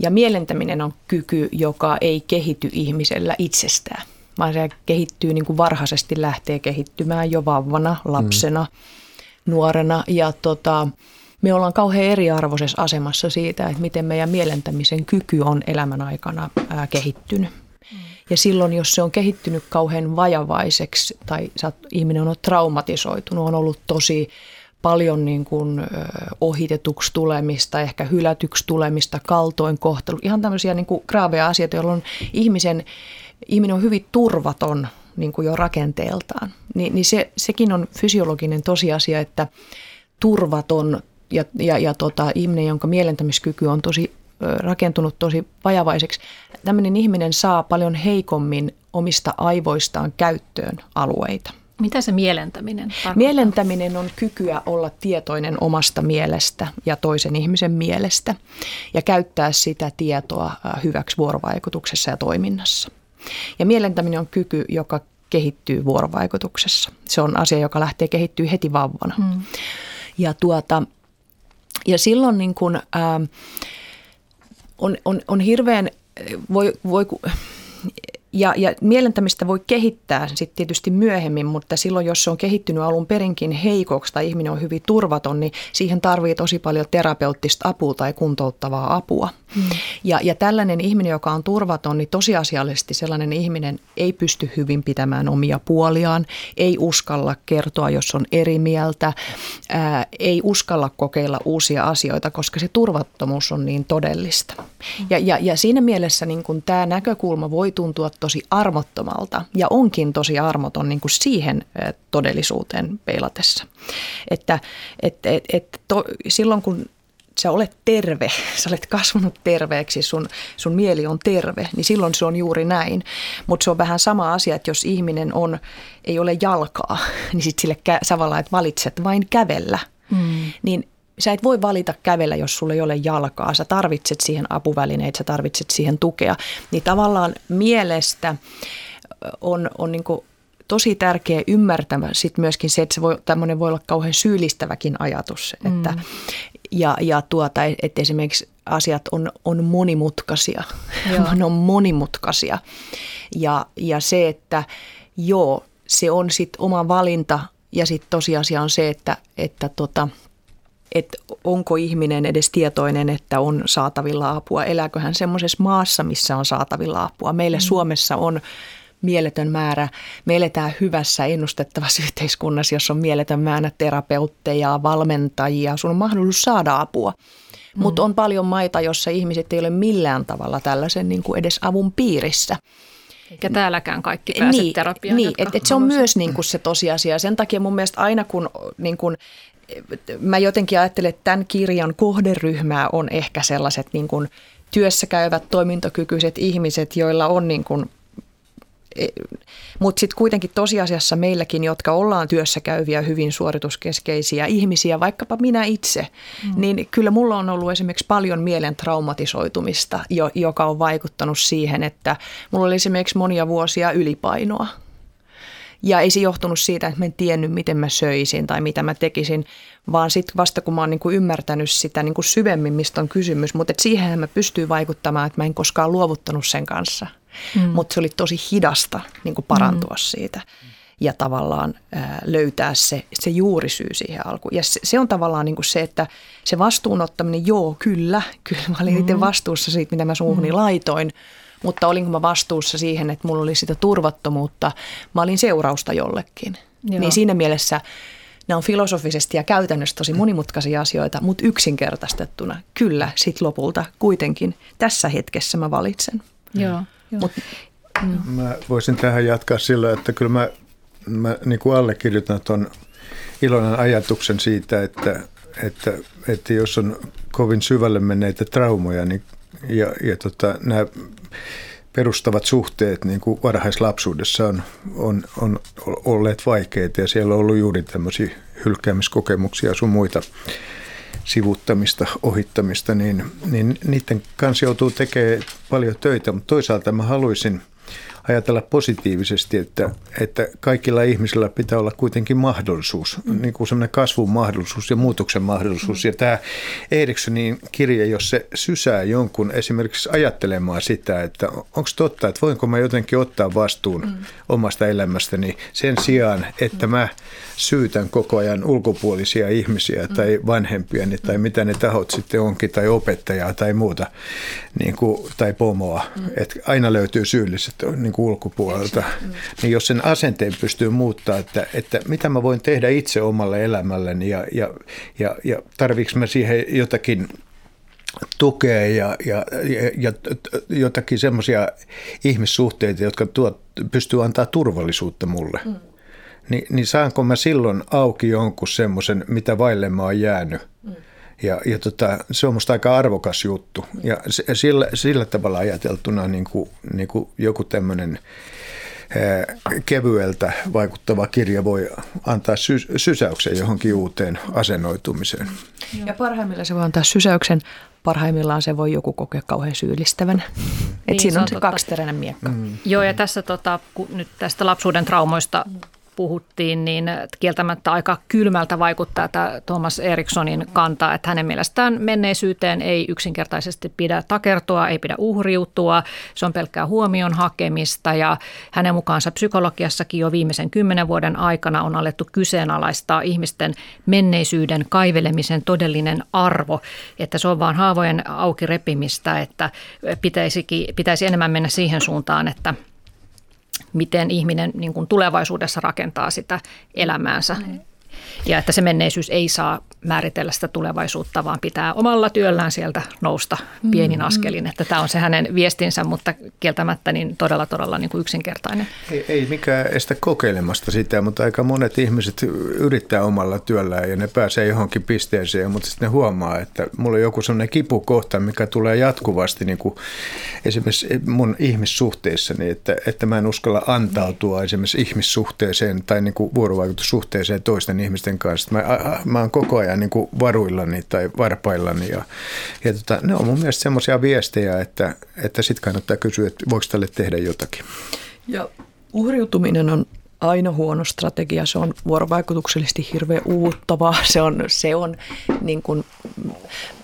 Ja mielentäminen on kyky, joka ei kehity ihmisellä itsestään, vaan se kehittyy niin kuin varhaisesti lähtee kehittymään jo vauvana, lapsena, mm. nuorena. Ja tota, me ollaan kauhean eriarvoisessa asemassa siitä, että miten meidän mielentämisen kyky on elämän aikana ää, kehittynyt. Ja silloin, jos se on kehittynyt kauhean vajavaiseksi tai ihminen on traumatisoitunut, on ollut tosi paljon niin kuin ohitetuksi tulemista, ehkä hylätyksi tulemista, kaltoinkohtelu, ihan tämmöisiä niin kuin graaveja asioita, jolloin ihmisen, ihminen on hyvin turvaton niin kuin jo rakenteeltaan. Ni, niin se, sekin on fysiologinen tosiasia, että turvaton ja, ja, ja tota, ihminen, jonka mielentämiskyky on tosi rakentunut tosi vajavaiseksi, tämmöinen ihminen saa paljon heikommin omista aivoistaan käyttöön alueita. Mitä se mielentäminen tarkoittaa? Mielentäminen on kykyä olla tietoinen omasta mielestä ja toisen ihmisen mielestä ja käyttää sitä tietoa hyväksi vuorovaikutuksessa ja toiminnassa. Ja mielentäminen on kyky, joka kehittyy vuorovaikutuksessa. Se on asia, joka lähtee kehittyä heti vauvana. Hmm. Ja, tuota, ja silloin niin kun, ää, on, on, on hirveän, voi, voi ja, ja mielentämistä voi kehittää sitten tietysti myöhemmin, mutta silloin jos se on kehittynyt alun perinkin heikoksi tai ihminen on hyvin turvaton, niin siihen tarvii tosi paljon terapeuttista apua tai kuntouttavaa apua. Mm. Ja, ja tällainen ihminen, joka on turvaton, niin tosiasiallisesti sellainen ihminen ei pysty hyvin pitämään omia puoliaan, ei uskalla kertoa, jos on eri mieltä, ää, ei uskalla kokeilla uusia asioita, koska se turvattomuus on niin todellista. Mm. Ja, ja, ja siinä mielessä niin kun tämä näkökulma voi tuntua tosi armottomalta ja onkin tosi armoton niin kuin siihen todellisuuteen peilatessa. Että et, et, et to, silloin kun sä olet terve, sä olet kasvanut terveeksi, sun, sun mieli on terve, niin silloin se on juuri näin. Mutta se on vähän sama asia, että jos ihminen on, ei ole jalkaa, niin sitten sille kä- sä että valitset vain kävellä, mm. niin sä et voi valita kävellä, jos sulla ei ole jalkaa. Sä tarvitset siihen apuvälineitä, sä tarvitset siihen tukea. Niin tavallaan mielestä on, on niin tosi tärkeä ymmärtämä sit myöskin se, että se voi, tämmöinen voi olla kauhean syyllistäväkin ajatus. Mm. Että, ja, ja tuota, että esimerkiksi asiat on, on monimutkaisia. ne on monimutkaisia. Ja, ja se, että joo, se on sitten oma valinta ja sitten tosiasia on se, että, että tota, että onko ihminen edes tietoinen, että on saatavilla apua. Elääkö hän semmoisessa maassa, missä on saatavilla apua. Meille mm. Suomessa on mieletön määrä. Me eletään hyvässä ennustettavassa yhteiskunnassa, jossa on mieletön määrä terapeutteja, valmentajia. Sun on mahdollisuus saada apua. Mm. Mutta on paljon maita, jossa ihmiset ei ole millään tavalla tällaisen niin kuin edes avun piirissä. Eikä täälläkään kaikki pääse niin, terapiaan. Niin, että et se on myös niin kuin se tosiasia. Sen takia mun mielestä aina kun niin kuin mä jotenkin ajattelen, että tämän kirjan kohderyhmää on ehkä sellaiset niin kuin työssä käyvät toimintokykyiset ihmiset, joilla on niin kuin e, mutta sitten kuitenkin tosiasiassa meilläkin, jotka ollaan työssä käyviä, hyvin suorituskeskeisiä ihmisiä, vaikkapa minä itse, mm. niin kyllä mulla on ollut esimerkiksi paljon mielen traumatisoitumista, joka on vaikuttanut siihen, että mulla oli esimerkiksi monia vuosia ylipainoa. Ja ei se johtunut siitä, että mä en tiennyt, miten mä söisin tai mitä mä tekisin, vaan sitten vasta kun mä oon niinku ymmärtänyt sitä niinku syvemmin, mistä on kysymys. Mutta siihen mä pystyin vaikuttamaan, että mä en koskaan luovuttanut sen kanssa. Mm. Mutta se oli tosi hidasta niinku parantua mm. siitä ja tavallaan ää, löytää se, se juurisyy siihen alkuun. Ja se, se on tavallaan niin kuin se, että se vastuunottaminen, joo, kyllä, kyllä mä olin mm. itse vastuussa siitä, mitä mä suuhuni mm. laitoin, mutta olinko mä vastuussa siihen, että mulla oli sitä turvattomuutta, mä olin seurausta jollekin. Joo. Niin siinä mielessä nämä on filosofisesti ja käytännössä tosi monimutkaisia asioita, mutta yksinkertaistettuna kyllä sit lopulta kuitenkin tässä hetkessä mä valitsen. Joo. Joo. Mut, Mä voisin tähän jatkaa sillä, että kyllä mä, mä niin kuin allekirjoitan tuon iloinen ajatuksen siitä, että, että, että jos on kovin syvälle menneitä traumoja, niin ja, ja tota, nämä perustavat suhteet niin kuin varhaislapsuudessa on, on, on olleet vaikeita ja siellä on ollut juuri tämmöisiä hylkäämiskokemuksia sun muita sivuttamista, ohittamista, niin, niin niiden kanssa joutuu tekemään paljon töitä, mutta toisaalta mä haluaisin ajatella positiivisesti, että, että kaikilla ihmisillä pitää olla kuitenkin mahdollisuus, mm. niin kuin semmoinen kasvun mahdollisuus ja muutoksen mahdollisuus. Mm. Ja tämä Erikssonin kirja, jos se sysää jonkun esimerkiksi ajattelemaan sitä, että onko totta, että voinko mä jotenkin ottaa vastuun mm. omasta elämästäni sen sijaan, että mä syytän koko ajan ulkopuolisia ihmisiä tai mm. vanhempiani tai mitä ne tahot sitten onkin tai opettajaa tai muuta niin kuin, tai pomoa. Mm. Että aina löytyy syylliset niin kuin ulkopuolelta. Mm. Niin jos sen asenteen pystyy muuttaa, että, että mitä mä voin tehdä itse omalle elämälleni ja, ja, ja, ja tarviiko mä siihen jotakin tukea ja, ja, ja, ja jotakin semmoisia ihmissuhteita, jotka tuot, pystyy antaa turvallisuutta mulle. Mm niin, niin saanko mä silloin auki jonkun semmoisen, mitä vaille mä oon jäänyt. Mm. Ja, ja tota, se on musta aika arvokas juttu. Ja sillä, sillä tavalla ajateltuna niin kuin, niin kuin joku tämmöinen kevyeltä vaikuttava kirja voi antaa sy- sysäyksen johonkin uuteen asennoitumiseen. Ja parhaimmillaan se voi antaa sysäyksen, parhaimmillaan se voi joku kokea kauhean syyllistävän. Mm. Et niin, siinä on se kaksiteräinen miekka. Mm. Joo, ja tässä tota, kun nyt tästä lapsuuden traumoista puhuttiin, niin kieltämättä aika kylmältä vaikuttaa tämä Thomas Erikssonin kanta, että hänen mielestään menneisyyteen ei yksinkertaisesti pidä takertua, ei pidä uhriutua, se on pelkkää huomion hakemista ja hänen mukaansa psykologiassakin jo viimeisen kymmenen vuoden aikana on alettu kyseenalaistaa ihmisten menneisyyden kaivelemisen todellinen arvo, että se on vaan haavojen auki repimistä, että pitäisi enemmän mennä siihen suuntaan, että – miten ihminen niin kuin tulevaisuudessa rakentaa sitä elämäänsä. Mm. Ja että se menneisyys ei saa määritellä sitä tulevaisuutta, vaan pitää omalla työllään sieltä nousta pienin mm. askelin. Että tämä on se hänen viestinsä, mutta kieltämättä niin todella todella niin kuin yksinkertainen. Ei, ei mikään estä kokeilemasta sitä, mutta aika monet ihmiset yrittää omalla työllään ja ne pääsee johonkin pisteeseen, mutta sitten ne huomaa, että mulla on joku sellainen kipukohta, mikä tulee jatkuvasti niin kuin esimerkiksi mun ihmissuhteissani, että, että mä en uskalla antautua esimerkiksi ihmissuhteeseen tai niin kuin vuorovaikutussuhteeseen toisten ihmisten kanssa. Mä, mä oon koko ajan niin kuin varuillani tai varpaillani ja, ja tota, ne on mun mielestä semmoisia viestejä, että, että sitten kannattaa kysyä, että voiko tälle tehdä jotakin. Ja uhriutuminen on aina huono strategia. Se on vuorovaikutuksellisesti hirveän uuttavaa. Se on, se on niin kuin,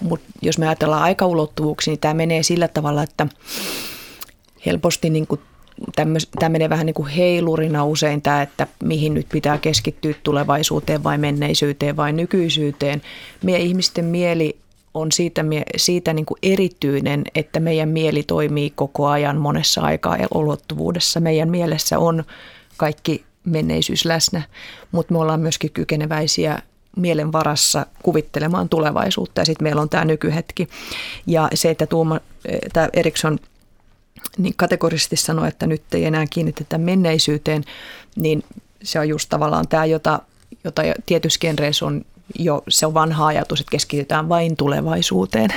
mutta jos me ajatellaan aikaulottuvuuksia, niin tämä menee sillä tavalla, että helposti niin kuin tämä menee vähän niin kuin heilurina usein tämä, että mihin nyt pitää keskittyä tulevaisuuteen vai menneisyyteen vai nykyisyyteen. Meidän ihmisten mieli on siitä, siitä niin kuin erityinen, että meidän mieli toimii koko ajan monessa aikaa ulottuvuudessa. Meidän mielessä on kaikki menneisyys läsnä, mutta me ollaan myöskin kykeneväisiä mielen varassa kuvittelemaan tulevaisuutta ja sitten meillä on tämä nykyhetki. Ja se, että Tuuma, tämä Eriksson – niin kategorisesti sanoa, että nyt ei enää kiinnitetä menneisyyteen, niin se on just tavallaan tämä, jota, jota tietyssä genreissä on jo se on vanha ajatus, että keskitytään vain tulevaisuuteen.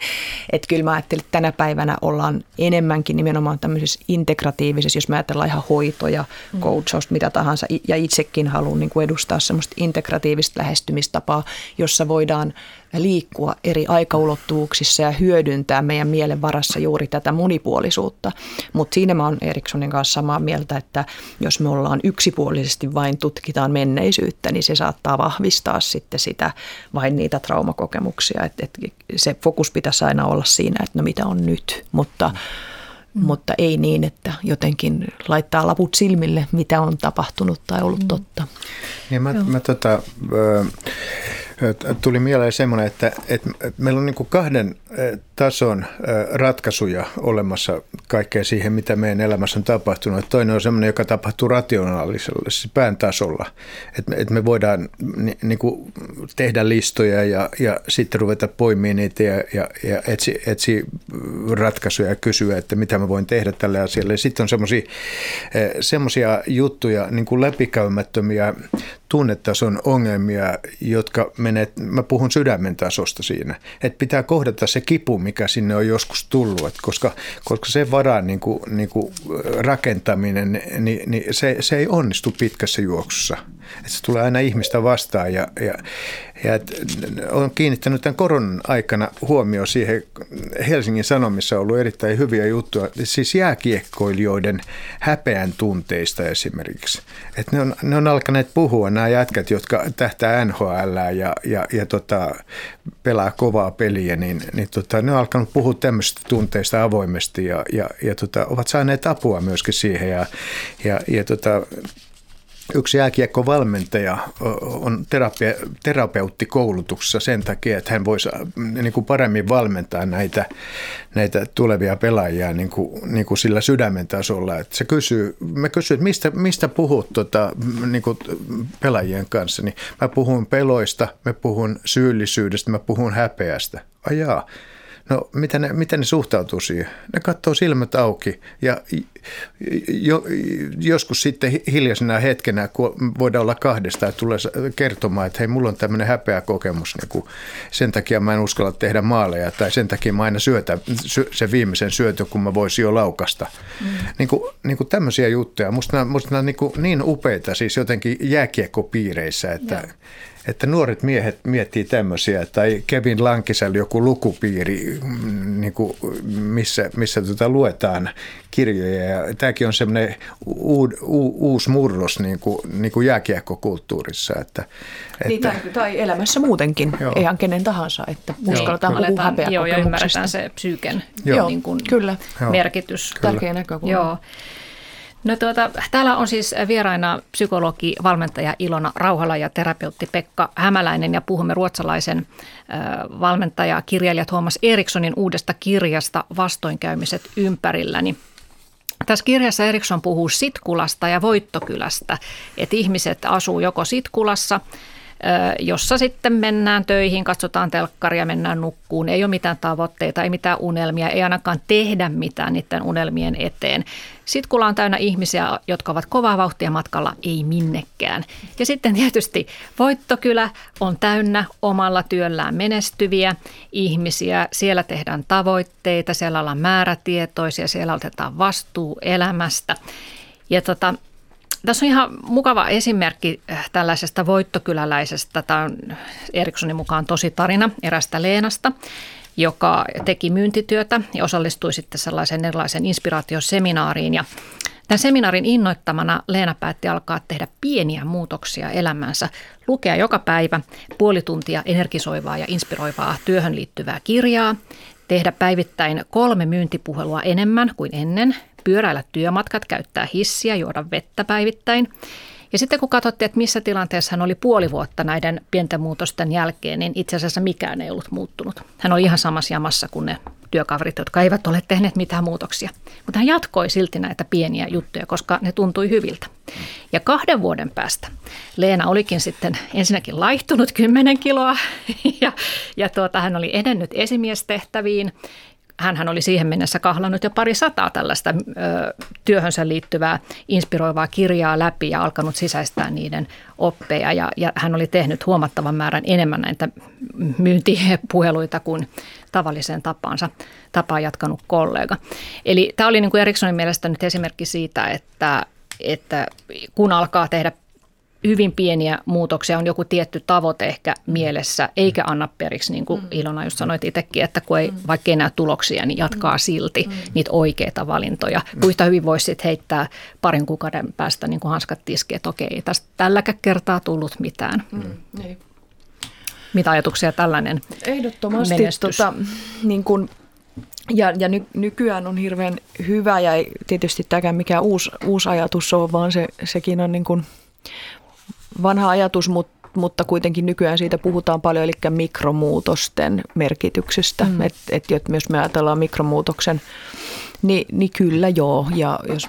että kyllä mä ajattelin, että tänä päivänä ollaan enemmänkin nimenomaan tämmöisessä integratiivisessa, jos mä ajatellaan ihan hoitoja, mm. coachausta, mitä tahansa. Ja itsekin haluan niin kuin edustaa semmoista integratiivista lähestymistapaa, jossa voidaan liikkua eri aikaulottuvuuksissa ja hyödyntää meidän mielen varassa juuri tätä monipuolisuutta. Mutta siinä mä oon Erikssonin kanssa samaa mieltä, että jos me ollaan yksipuolisesti vain tutkitaan menneisyyttä, niin se saattaa vahvistaa sitten sitä vain niitä traumakokemuksia. Et, et se fokus pitäisi aina olla siinä, että no mitä on nyt, mutta mutta ei niin, että jotenkin laittaa laput silmille, mitä on tapahtunut tai ollut mm. totta. Ja mä, mä tota, tuli mieleen semmoinen, että, että meillä on niin kahden tason ratkaisuja olemassa kaikkeen siihen, mitä meidän elämässä on tapahtunut. Toinen on semmoinen, joka tapahtuu rationaalisella, siis pään tasolla. Että me, että me voidaan ni, niin kuin tehdä listoja ja, ja sitten ruveta poimimaan niitä ja, ja, ja etsi, etsi ratkaisuja ja kysyä, että mitä mä voin tehdä tälle asialle. Sitten on semmoisia juttuja, niin kuin läpikäymättömiä tunnetason ongelmia, jotka menee, mä puhun sydämen tasosta siinä, että pitää kohdata se kipu, mikä sinne on joskus tullut, että koska, koska se varaan niin kuin, niin kuin rakentaminen, niin, niin se, se ei onnistu pitkässä juoksussa. Että se tulee aina ihmistä vastaan ja, ja ja olen kiinnittänyt tämän koronan aikana huomioon siihen, Helsingin Sanomissa on ollut erittäin hyviä juttuja, siis jääkiekkoilijoiden häpeän tunteista esimerkiksi. Että ne, on, ne on alkaneet puhua, nämä jätkät, jotka tähtää NHL ja, ja, ja tota, pelaa kovaa peliä, niin, niin tota, ne on alkanut puhua tämmöistä tunteista avoimesti ja, ja, ja tota, ovat saaneet apua myöskin siihen. Ja, ja, ja tota, Yksi jääkiekkovalmentaja on terapia, terapeuttikoulutuksessa sen takia, että hän voisi niin kuin paremmin valmentaa näitä, näitä tulevia pelaajia niin kuin, niin kuin sillä sydämen tasolla. Että se kysyy, mä kysyn, että mistä, mistä puhut tota, niin kuin pelaajien kanssa. Niin mä puhun peloista, mä puhun syyllisyydestä, mä puhun häpeästä. Ajaa. No, miten ne, miten ne suhtautuu siihen? Ne katsoo silmät auki ja jo, joskus sitten hiljaisena hetkenä, kun voidaan olla kahdesta ja tulee kertomaan, että hei, mulla on tämmöinen häpeä kokemus, niin kuin sen takia mä en uskalla tehdä maaleja tai sen takia mä aina syötä se viimeisen syötö, kun mä voisin jo laukasta. Mm. Niin, kuin, niin kuin tämmöisiä juttuja. Musta nämä, musta nämä niin, kuin niin upeita siis jotenkin jääkiekkopiireissä, että yeah että nuoret miehet miettii tämmöisiä, tai Kevin Lankisel joku lukupiiri, mm, niin kuin missä, missä tuota luetaan kirjoja. Ja tämäkin on semmoinen u, u, uusi murros niin kuin, niin kuin jääkiekkokulttuurissa. Että, niin, tai, tai elämässä muutenkin, joo. ihan kenen tahansa, että uskalletaan joo, puhua Joo, ja ymmärretään se psyyken joo. Niin kuin kyllä. merkitys. Kyllä. Tärkeä näkökulma. Joo. No tuota, täällä on siis vieraina psykologi, valmentaja Ilona Rauhala ja terapeutti Pekka Hämäläinen ja puhumme ruotsalaisen valmentaja, kirjailija Thomas Erikssonin uudesta kirjasta Vastoinkäymiset ympärilläni. Tässä kirjassa Eriksson puhuu Sitkulasta ja Voittokylästä, että ihmiset asuu joko Sitkulassa – jossa sitten mennään töihin, katsotaan telkkaria, mennään nukkuun. Ei ole mitään tavoitteita, ei mitään unelmia, ei ainakaan tehdä mitään niiden unelmien eteen. Sitten kun on täynnä ihmisiä, jotka ovat kovaa vauhtia matkalla, ei minnekään. Ja sitten tietysti Voittokylä on täynnä omalla työllään menestyviä ihmisiä. Siellä tehdään tavoitteita, siellä ollaan määrätietoisia, siellä otetaan vastuu elämästä. Ja tota, tässä on ihan mukava esimerkki äh, tällaisesta voittokyläläisestä. Tämä on Erikssonin mukaan tosi tarina erästä Leenasta, joka teki myyntityötä ja osallistui sitten sellaisen erilaisen inspiraatioseminaariin. Ja tämän seminaarin innoittamana Leena päätti alkaa tehdä pieniä muutoksia elämänsä, lukea joka päivä puoli tuntia energisoivaa ja inspiroivaa työhön liittyvää kirjaa, tehdä päivittäin kolme myyntipuhelua enemmän kuin ennen, pyöräillä työmatkat, käyttää hissiä, juoda vettä päivittäin. Ja sitten kun katsottiin, että missä tilanteessa hän oli puoli vuotta näiden pienten muutosten jälkeen, niin itse asiassa mikään ei ollut muuttunut. Hän oli ihan samassa jamassa kuin ne työkaverit, jotka eivät ole tehneet mitään muutoksia. Mutta hän jatkoi silti näitä pieniä juttuja, koska ne tuntui hyviltä. Ja kahden vuoden päästä Leena olikin sitten ensinnäkin laihtunut 10 kiloa ja, ja tuota, hän oli edennyt esimiestehtäviin hän oli siihen mennessä kahlannut jo pari sataa tällaista ö, työhönsä liittyvää inspiroivaa kirjaa läpi ja alkanut sisäistää niiden oppeja. Ja, ja hän oli tehnyt huomattavan määrän enemmän näitä myyntipuheluita kuin tavalliseen tapaansa, tapaan jatkanut kollega. Eli tämä oli niin kuin Erikssonin mielestä nyt esimerkki siitä, että, että kun alkaa tehdä hyvin pieniä muutoksia, on joku tietty tavoite ehkä mielessä, eikä anna periksi, niin kuin mm. Ilona just sanoit itsekin, että kun ei, mm. vaikka ei näe tuloksia, niin jatkaa mm. silti mm. niitä oikeita valintoja. Mm. Yhtä hyvin voisi sitten heittää parin kuukauden päästä niin kuin hanskat tiskiin, että okei, ei tästä tälläkään kertaa tullut mitään. Mm. Niin. Mitä ajatuksia tällainen Ehdottomasti. Menestys? Tota, niin kuin ja, ja ny, nykyään on hirveän hyvä ja ei tietysti tämäkään mikään uusi, uusi ajatus on, vaan se, sekin on niin kuin vanha ajatus, mutta mutta kuitenkin nykyään siitä puhutaan paljon, eli mikromuutosten merkityksestä. Mm. Että et, jos me ajatellaan mikromuutoksen, niin, niin kyllä joo. Ja jos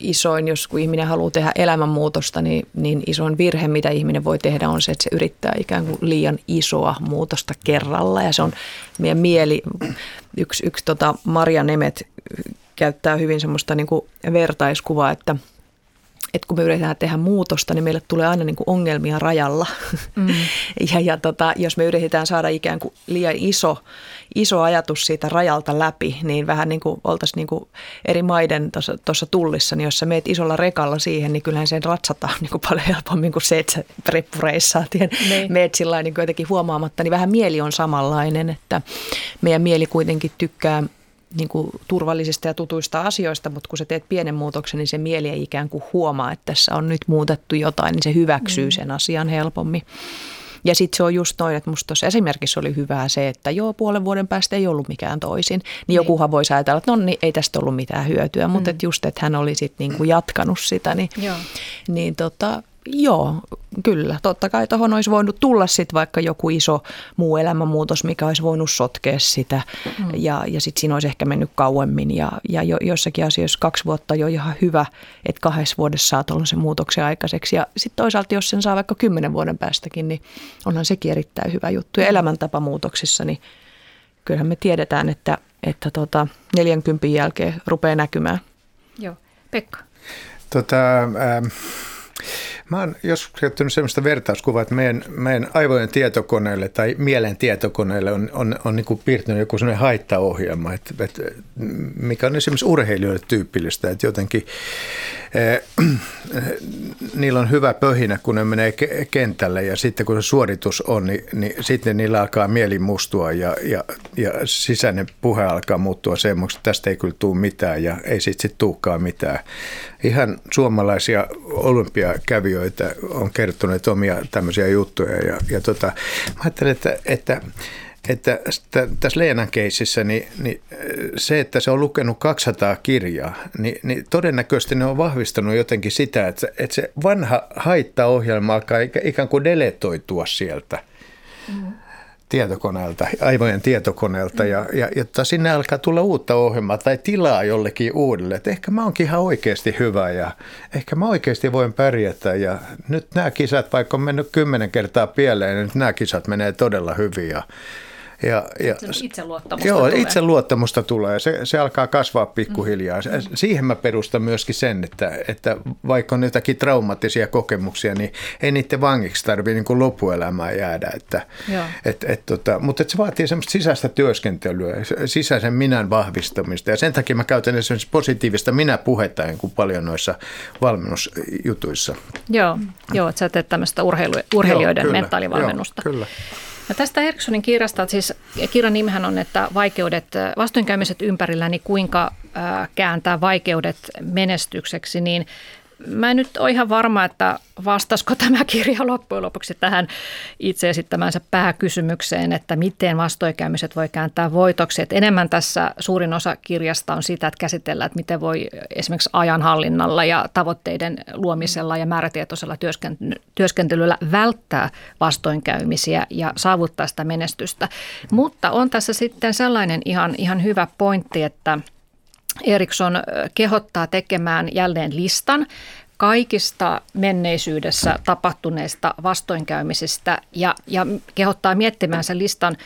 isoin, jos kun ihminen haluaa tehdä elämänmuutosta, niin, niin isoin virhe, mitä ihminen voi tehdä, on se, että se yrittää ikään kuin liian isoa muutosta kerralla. Ja se on meidän mieli, yksi, yksi tota Maria Nemet käyttää hyvin semmoista niin kuin vertaiskuvaa, että – että kun me yritetään tehdä muutosta, niin meille tulee aina niin kuin ongelmia rajalla. Mm. ja ja tota, jos me yritetään saada ikään kuin liian iso, iso ajatus siitä rajalta läpi, niin vähän niin kuin oltaisiin niin kuin eri maiden tuossa tullissa, niin jos sä meet isolla rekalla siihen, niin kyllähän sen ratsataan niin kuin paljon helpommin kuin se, että sä reppureissaat ja niin. meet sillä niin jotenkin huomaamatta, niin vähän mieli on samanlainen, että meidän mieli kuitenkin tykkää – niin kuin turvallisista ja tutuista asioista, mutta kun sä teet pienen muutoksen, niin se mieli ei ikään kuin huomaa, että tässä on nyt muutettu jotain, niin se hyväksyy mm. sen asian helpommin. Ja sitten se on just noin, että musta tuossa esimerkiksi oli hyvää se, että joo, puolen vuoden päästä ei ollut mikään toisin. Niin, niin. jokuhan voisi ajatella, että no niin, ei tästä ollut mitään hyötyä, mm. mutta et just, että hän oli sitten niinku jatkanut sitä, niin, joo. niin tota, Joo, kyllä. Totta kai tuohon olisi voinut tulla sitten vaikka joku iso muu elämänmuutos, mikä olisi voinut sotkea sitä. Mm. Ja, ja sitten siinä olisi ehkä mennyt kauemmin. Ja, ja jo, jossakin asioissa kaksi vuotta jo ihan hyvä, että kahdessa vuodessa saa tuollaisen muutoksen aikaiseksi. Ja sitten toisaalta, jos sen saa vaikka kymmenen vuoden päästäkin, niin onhan sekin erittäin hyvä juttu. Ja elämäntapamuutoksissa, niin kyllähän me tiedetään, että, että tota 40 jälkeen rupeaa näkymään. Joo. Pekka? Tota, ähm Mä oon joskus käyttänyt sellaista vertauskuvaa, että meidän, meidän aivojen tietokoneelle tai mielen tietokoneelle on, on, on niin kuin piirtynyt joku sellainen haittaohjelma, että, että, mikä on esimerkiksi urheilijoille tyypillistä, että jotenkin niillä on hyvä pöhinä, kun ne menee kentälle ja sitten kun se suoritus on, niin, niin sitten niillä alkaa mieli mustua ja, ja, ja sisäinen puhe alkaa muuttua semmoista, että tästä ei kyllä tule mitään ja ei sitten sit mitään. Ihan suomalaisia olympiakävijöitä on kertonut omia tämmöisiä juttuja. Ja, ja tota, mä ajattelen, että, että että tässä Leenan keississä niin, niin se, että se on lukenut 200 kirjaa, niin, niin todennäköisesti ne on vahvistanut jotenkin sitä, että, että se vanha haittaohjelma alkaa ikään kuin deletoitua sieltä. Tietokoneelta, aivojen tietokoneelta. Ja, ja jotta sinne alkaa tulla uutta ohjelmaa tai tilaa jollekin uudelle, että ehkä mä oonkin ihan oikeasti hyvä ja ehkä mä oikeasti voin pärjätä. Ja nyt nämä kisat, vaikka on mennyt kymmenen kertaa pieleen, niin nyt nämä kisat menee todella hyvin. Ja ja, ja, itseluottamusta joo, tulee. itseluottamusta tulee. Se, se alkaa kasvaa pikkuhiljaa. Mm. Siihen mä perustan myöskin sen, että, että vaikka on jotakin traumaattisia kokemuksia, niin ei niiden vangiksi tarvitse niin lopuelämää jäädä. Että, et, et, tota, mutta et se vaatii semmoista sisäistä työskentelyä, sisäisen minän vahvistamista. Ja sen takia mä käytän esimerkiksi positiivista minä-puhetta niin paljon noissa valmennusjutuissa. Joo, joo että sä teet tämmöistä urheilu, urheilijoiden joo, kyllä, mentaalivalmennusta. Joo, kyllä. No tästä Erikssonin kirjasta, siis kirjan nimehän on, että vaikeudet, vastoinkäymiset ympärilläni, niin kuinka kääntää vaikeudet menestykseksi, niin Mä en nyt ole ihan varma, että vastasko tämä kirja loppujen lopuksi tähän itse esittämänsä pääkysymykseen, että miten vastoinkäymiset voi kääntää voitoksi. Että enemmän tässä suurin osa kirjasta on sitä, että käsitellään, että miten voi esimerkiksi ajanhallinnalla ja tavoitteiden luomisella ja määrätietoisella työskentelyllä välttää vastoinkäymisiä ja saavuttaa sitä menestystä. Mutta on tässä sitten sellainen ihan, ihan hyvä pointti, että – Eriksson kehottaa tekemään jälleen listan kaikista menneisyydessä tapahtuneista vastoinkäymisistä ja, ja kehottaa miettimään sen listan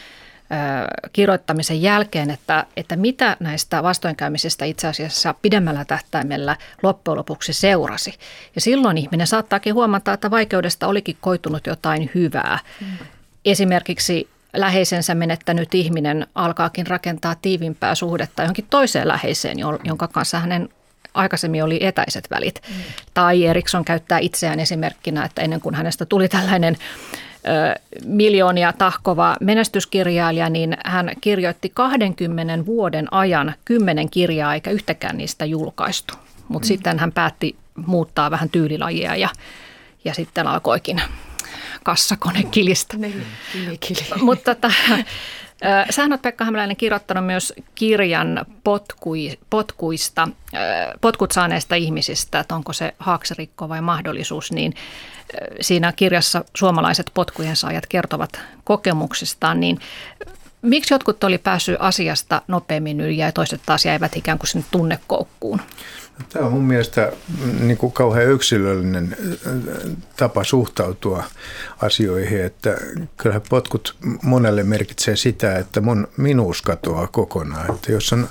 kirjoittamisen jälkeen, että, että mitä näistä vastoinkäymisistä itse asiassa pidemmällä tähtäimellä loppujen lopuksi seurasi. Ja silloin ihminen saattaakin huomata, että vaikeudesta olikin koitunut jotain hyvää. Mm. Esimerkiksi läheisensä menettänyt ihminen alkaakin rakentaa tiivimpää suhdetta johonkin toiseen läheiseen, jonka kanssa hänen aikaisemmin oli etäiset välit. Mm. Tai Eriksson käyttää itseään esimerkkinä, että ennen kuin hänestä tuli tällainen ö, miljoonia tahkova menestyskirjailija, niin hän kirjoitti 20 vuoden ajan kymmenen kirjaa, eikä yhtäkään niistä julkaistu. Mutta mm. sitten hän päätti muuttaa vähän tyylilajia ja, ja sitten alkoikin kassakonekilistä. Mutta tota, Sähän olet Pekka Hämäläinen kirjoittanut myös kirjan potkui, potkuista, potkut saaneista ihmisistä, että onko se haaksirikko vai mahdollisuus, niin siinä kirjassa suomalaiset potkujen saajat kertovat kokemuksistaan, niin miksi jotkut oli päässyt asiasta nopeammin yli ja toiset taas jäivät ikään kuin sinne tunnekoukkuun? Tämä on mun mielestä mm, niin kuin kauhean yksilöllinen tapa suhtautua asioihin, että kyllähän potkut monelle merkitsee sitä, että mun minuus katoaa kokonaan. Että jos on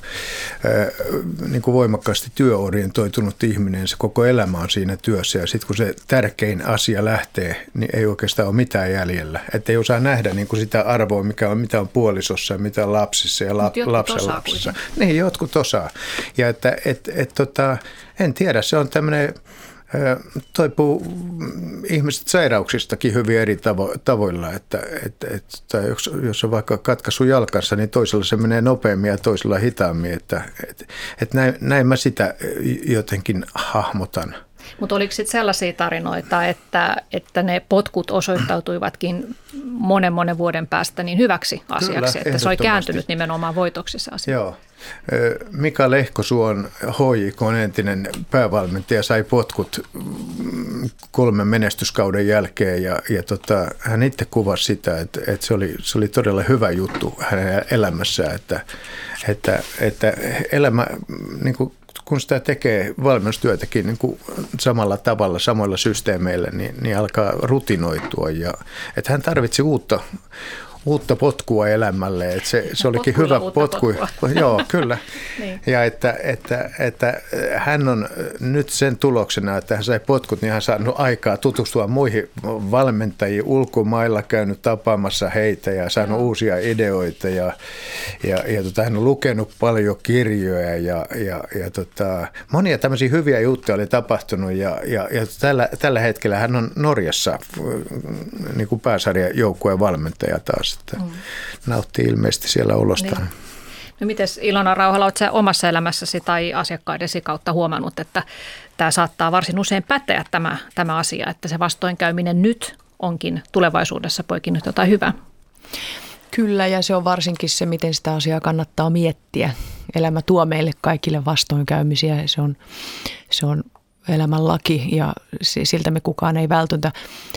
niin kuin voimakkaasti työorientoitunut ihminen, se koko elämä on siinä työssä ja sitten kun se tärkein asia lähtee, niin ei oikeastaan ole mitään jäljellä. Että ei osaa nähdä niin kuin sitä arvoa, mikä on, mitä on puolisossa ja mitä on lapsissa ja la, lapsenlapsissa. Niin, jotkut osaa. Ja että et, et, tota, en tiedä, se on tämmöinen toipuu ihmiset sairauksistakin hyvin eri tavo- tavoilla, että, että, että jos, jos on vaikka katkaisu jalkansa, niin toisella se menee nopeammin ja toisella hitaammin, että, että, että näin, näin mä sitä jotenkin hahmotan. Mutta oliko sitten sellaisia tarinoita, että, että ne potkut osoittautuivatkin monen monen vuoden päästä niin hyväksi asiaksi, Kyllä, että se oli kääntynyt nimenomaan voitoksi se asia? Joo. Mika Lehkosuon HJK entinen päävalmentaja sai potkut mm, kolmen menestyskauden jälkeen ja, ja tota, hän itse kuvasi sitä, että, että se, oli, se oli todella hyvä juttu hänen elämässään, että, että, että elämä niin kuin kun sitä tekee valmennustyötäkin niin kuin samalla tavalla, samoilla systeemeillä, niin, niin alkaa rutinoitua. Ja, että hän tarvitsi uutta, uutta potkua elämälle. Että se, se olikin hyvä potku. Joo, kyllä. niin. Ja että, että, että hän on nyt sen tuloksena, että hän sai potkut, niin hän saanut aikaa tutustua muihin valmentajiin ulkomailla, käynyt tapaamassa heitä ja saanut Joo. uusia ideoita. Ja, ja, ja tota, hän on lukenut paljon kirjoja ja, ja, ja tota, monia tämmöisiä hyviä juttuja oli tapahtunut. Ja, ja, ja tällä, tällä hetkellä hän on Norjassa niin kuin pääsarjan joukkueen valmentaja taas että mm. nauttii ilmeisesti siellä olostaan. Niin. No miten Ilona Rauhala, oletko omassa elämässäsi tai asiakkaidesi kautta huomannut, että tämä saattaa varsin usein päteä tämä, tämä asia, että se vastoinkäyminen nyt onkin tulevaisuudessa poikinut jotain hyvää? Kyllä, ja se on varsinkin se, miten sitä asiaa kannattaa miettiä. Elämä tuo meille kaikille vastoinkäymisiä, se on, se on elämän laki ja siltä me kukaan ei vältyntä.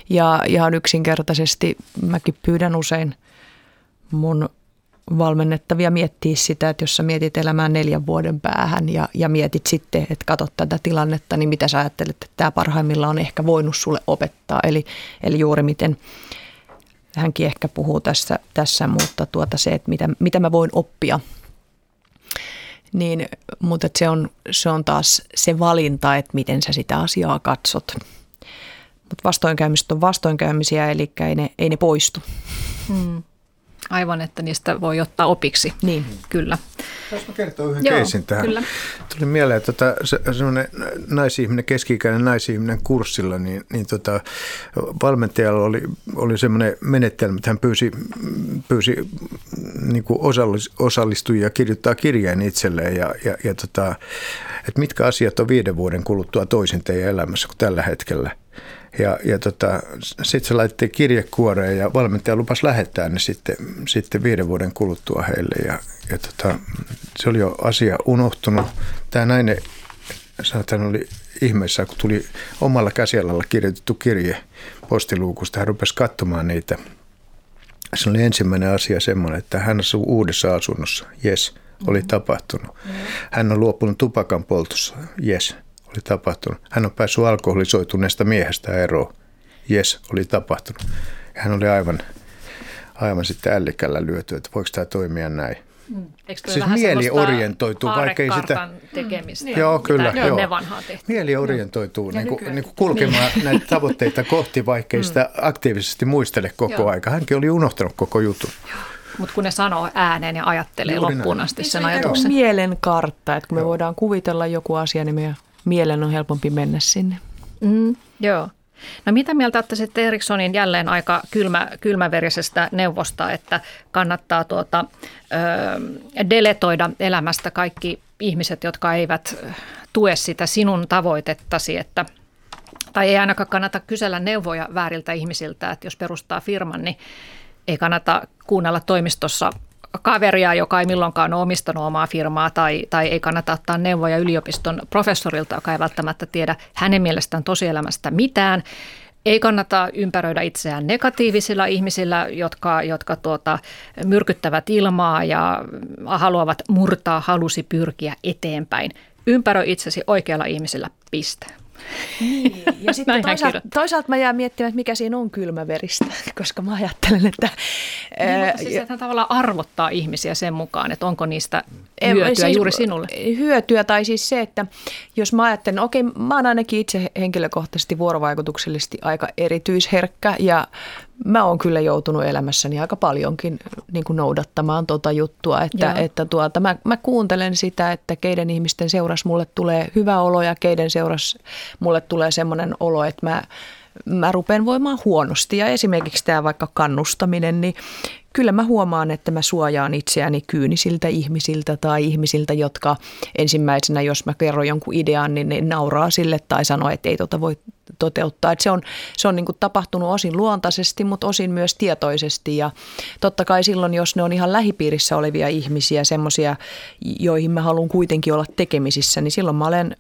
Ja ihan yksinkertaisesti mäkin pyydän usein – mun valmennettavia miettiä sitä, että jos sä mietit elämään neljän vuoden päähän ja, ja mietit sitten, että katsot tätä tilannetta, niin mitä sä ajattelet, että tämä parhaimmillaan on ehkä voinut sulle opettaa. Eli, eli juuri miten hänkin ehkä puhuu tässä, tässä mutta tuota se, että mitä, mitä mä voin oppia. Niin, mutta se on, se on taas se valinta, että miten sä sitä asiaa katsot. Mutta vastoinkäymiset on vastoinkäymisiä, eli ei ne, ei ne poistu. Hmm. Aivan, että niistä voi ottaa opiksi. Niin. Kyllä. Jos mä kertoa yhden Joo, keisin tähän. Kyllä. Tuli mieleen, että tota, semmoinen naisihminen, keski-ikäinen naisihminen kurssilla, niin, niin tota, valmentajalla oli, oli semmoinen menetelmä, että hän pyysi, pyysi niin kuin osallistujia kirjoittaa kirjeen itselleen ja, ja, ja tota, että mitkä asiat on viiden vuoden kuluttua toisin teidän elämässä kuin tällä hetkellä – ja, ja tota, sitten se laitettiin kirjekuoreen ja valmentaja lupasi lähettää ne sitten, sitten viiden vuoden kuluttua heille. Ja, ja tota, se oli jo asia unohtunut. Tämä nainen sanotaan oli ihmeessä, kun tuli omalla käsialalla kirjoitettu kirje postiluukusta. Hän rupesi katsomaan niitä. Se oli ensimmäinen asia semmoinen, että hän asuu uudessa asunnossa. Yes, oli mm-hmm. tapahtunut. Hän on luopunut tupakan poltossa. Yes, oli tapahtunut. Hän on päässyt alkoholisoituneesta miehestä eroon. Jes, oli tapahtunut. Ja hän oli aivan, aivan sitten ällikällä lyöty, että voiko tämä toimia näin. Mm. siis mieli orientoituu, vaikka ei sitä... tekemistä. Niin. Joo, kyllä. Joo. Ne vanhaa Mieli orientoituu niin kuin, niin kuin kulkemaan näitä tavoitteita kohti, vaikka ei mm. sitä aktiivisesti muistele koko joo. aika. Hänkin oli unohtanut koko jutun. Mutta kun ne sanoo ääneen ja ajattelee Juuri loppuun asti sen ajatuksen. Mielen kartta, että kun me joo. voidaan kuvitella joku asia, niin meidän mielen on helpompi mennä sinne. Mm, joo. No mitä mieltä olette sitten Erikssonin jälleen aika kylmä, kylmäverisestä neuvosta, että kannattaa tuota, ö, deletoida elämästä kaikki ihmiset, jotka eivät tue sitä sinun tavoitettasi, että tai ei ainakaan kannata kysellä neuvoja vääriltä ihmisiltä, että jos perustaa firman, niin ei kannata kuunnella toimistossa kaveria, joka ei milloinkaan ole omistanut omaa firmaa tai, tai ei kannata ottaa neuvoja yliopiston professorilta, joka ei välttämättä tiedä hänen mielestään tosielämästä mitään. Ei kannata ympäröidä itseään negatiivisilla ihmisillä, jotka, jotka tuota, myrkyttävät ilmaa ja haluavat murtaa halusi pyrkiä eteenpäin. Ympäröi itsesi oikealla ihmisillä, piste. Niin, ja sitten toisaalta, toisaalta mä jään miettimään, että mikä siinä on kylmäveristä, koska mä ajattelen, että... Niin, ää, siis että tavallaan arvottaa ihmisiä sen mukaan, että onko niistä hyötyä siis, juuri sinulle. Hyötyä tai siis se, että jos mä ajattelen, okei, mä oon ainakin itse henkilökohtaisesti vuorovaikutuksellisesti aika erityisherkkä ja mä oon kyllä joutunut elämässäni aika paljonkin niin kuin noudattamaan tota juttua, että, että tuota, mä, mä kuuntelen sitä, että keiden ihmisten seuras mulle tulee hyvä olo ja keiden seuras mulle tulee semmoinen olo, että mä, mä rupean voimaan huonosti. Ja esimerkiksi tämä vaikka kannustaminen, niin kyllä mä huomaan, että mä suojaan itseäni kyynisiltä ihmisiltä tai ihmisiltä, jotka ensimmäisenä, jos mä kerron jonkun idean, niin ne nauraa sille tai sanoo, että ei tota voi toteuttaa. Että se on, se on niin kuin tapahtunut osin luontaisesti, mutta osin myös tietoisesti ja totta kai silloin, jos ne on ihan lähipiirissä olevia ihmisiä, semmoisia, joihin mä haluan kuitenkin olla tekemisissä, niin silloin mä olen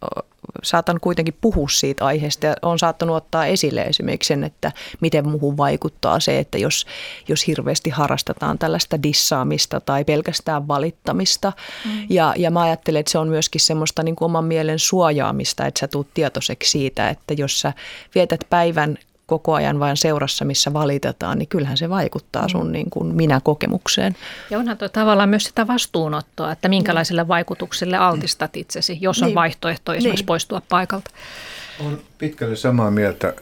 saatan kuitenkin puhua siitä aiheesta ja olen saattanut ottaa esille esimerkiksi sen, että miten muuhun vaikuttaa se, että jos, jos hirveästi harrastetaan tällaista dissaamista tai pelkästään valittamista. Mm. Ja, ja mä ajattelen, että se on myöskin semmoista niin kuin oman mielen suojaamista, että sä tuut tietoiseksi siitä, että jos sä vietät päivän koko ajan vain seurassa, missä valitetaan, niin kyllähän se vaikuttaa sun mm. niin kuin minä-kokemukseen. Ja onhan tuo tavallaan myös sitä vastuunottoa, että minkälaisille mm. vaikutuksille altistat itsesi, jos on niin. vaihtoehto esimerkiksi niin. poistua paikalta. On pitkälle samaa mieltä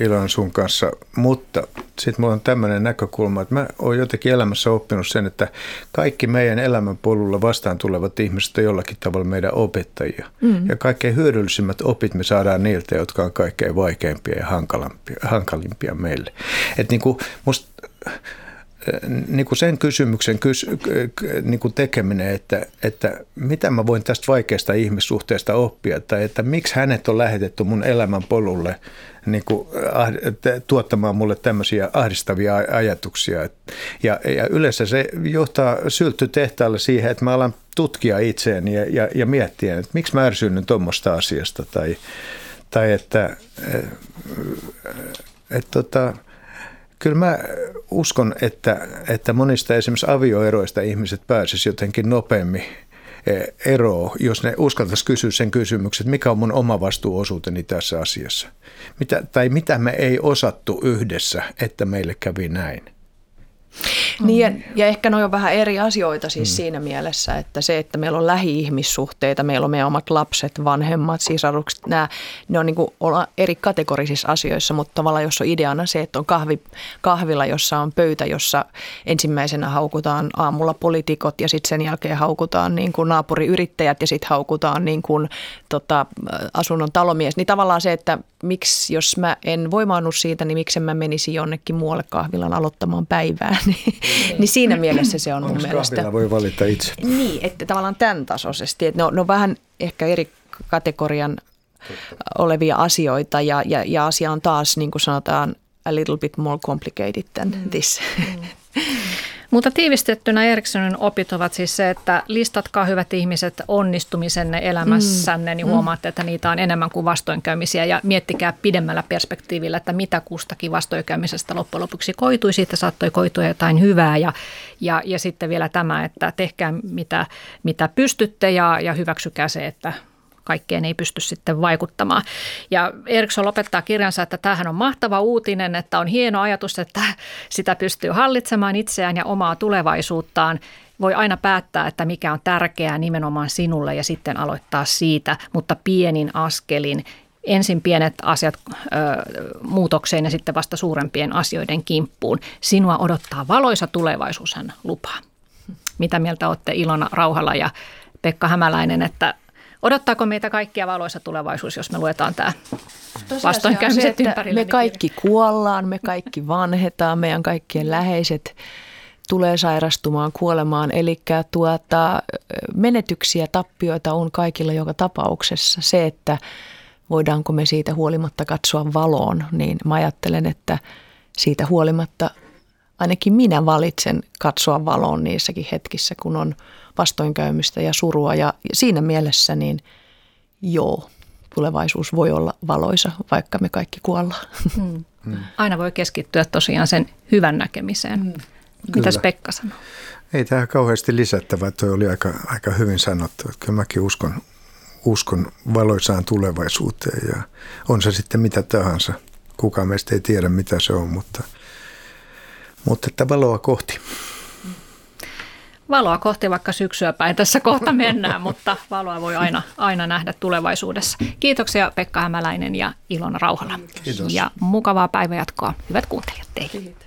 Ilon sun kanssa, mutta sitten mulla on tämmöinen näkökulma, että mä oon jotenkin elämässä oppinut sen, että kaikki meidän elämän polulla vastaan tulevat ihmiset on jollakin tavalla meidän opettajia. Mm. Ja kaikkein hyödyllisimmät opit me saadaan niiltä, jotka on kaikkein vaikeimpia ja hankalimpia, hankalimpia meille. Että niin kuin musta niin kuin sen kysymyksen kys, niin kuin tekeminen, että, että mitä mä voin tästä vaikeasta ihmissuhteesta oppia, tai että miksi hänet on lähetetty mun elämän polulle niin kuin, tuottamaan mulle tämmöisiä ahdistavia ajatuksia. Ja, ja yleensä se johtaa sylttytehtaalle siihen, että mä alan tutkia itseäni ja, ja, ja miettiä, että miksi mä ärsyynnyn tuommoista asiasta, tai, tai että, että, että tota, Kyllä mä uskon, että, että monista esimerkiksi avioeroista ihmiset pääsisivät jotenkin nopeammin e, eroon, jos ne uskaltaisi kysyä sen kysymyksen, että mikä on mun oma vastuuosuuteni tässä asiassa. Mitä, tai mitä me ei osattu yhdessä, että meille kävi näin. Niin ja, ja ehkä ne on vähän eri asioita siis mm. siinä mielessä, että se, että meillä on lähi-ihmissuhteita, meillä on meidän omat lapset, vanhemmat, sisarukset, nämä, ne on niin kuin eri kategorisissa asioissa, mutta tavallaan jos on ideana se, että on kahvi, kahvila, jossa on pöytä, jossa ensimmäisenä haukutaan aamulla poliitikot ja sitten sen jälkeen haukutaan niin kuin naapuriyrittäjät ja sitten haukutaan niin kuin, tota, asunnon talomies, niin tavallaan se, että miksi jos mä en voimaannut siitä, niin miksi mä menisin jonnekin muualle kahvilan aloittamaan päivää, niin, niin siinä mielessä se on mun mielestä. voi valita itse. Niin, että tavallaan tämän tasoisesti, että ne on, ne on vähän ehkä eri kategorian olevia asioita ja, ja, ja asia on taas, niin kuin sanotaan, a little bit more complicated than mm. this. Mm. Mutta tiivistettynä Erikssonin opit ovat siis se, että listatkaa hyvät ihmiset onnistumisenne elämässänne, niin mm. huomaatte, että niitä on enemmän kuin vastoinkäymisiä ja miettikää pidemmällä perspektiivillä, että mitä kustakin vastoinkäymisestä loppujen lopuksi koitui. Siitä saattoi koitua jotain hyvää ja, ja, ja sitten vielä tämä, että tehkää mitä, mitä pystytte ja, ja hyväksykää se, että kaikkeen ei pysty sitten vaikuttamaan. Ja Eriksson lopettaa kirjansa, että tämähän on mahtava uutinen, että on hieno ajatus, että sitä pystyy hallitsemaan itseään ja omaa tulevaisuuttaan. Voi aina päättää, että mikä on tärkeää nimenomaan sinulle ja sitten aloittaa siitä, mutta pienin askelin ensin pienet asiat ö, muutokseen ja sitten vasta suurempien asioiden kimppuun. Sinua odottaa valoisa tulevaisuus, hän lupaa. Mitä mieltä olette Ilona Rauhala ja Pekka Hämäläinen, että Odottaako meitä kaikkia valoisa tulevaisuus, jos me luetaan tämä vastoinkäymiset ympärille? Me kaikki kuollaan, me kaikki vanhetaan, meidän kaikkien läheiset tulee sairastumaan, kuolemaan. Eli tuota, menetyksiä, tappioita on kaikilla joka tapauksessa. Se, että voidaanko me siitä huolimatta katsoa valoon, niin mä ajattelen, että siitä huolimatta ainakin minä valitsen katsoa valoon niissäkin hetkissä, kun on vastoinkäymistä ja surua. Ja siinä mielessä niin joo, tulevaisuus voi olla valoisa, vaikka me kaikki kuollaan. Mm. Mm. Aina voi keskittyä tosiaan sen hyvän näkemiseen. Mm. Mitäs. Pekka sanoo? Ei tähän kauheasti lisättävää, tuo oli aika, aika hyvin sanottu. Kyllä mäkin uskon, uskon valoisaan tulevaisuuteen ja on se sitten mitä tahansa. Kukaan meistä ei tiedä mitä se on, mutta, mutta että valoa kohti. Valoa kohti vaikka syksyä päin tässä kohta mennään, mutta valoa voi aina, aina nähdä tulevaisuudessa. Kiitoksia Pekka Hämäläinen ja Ilona Rauhala. Kiitos. Ja mukavaa päivänjatkoa, hyvät kuuntelijat teille. Kiitos.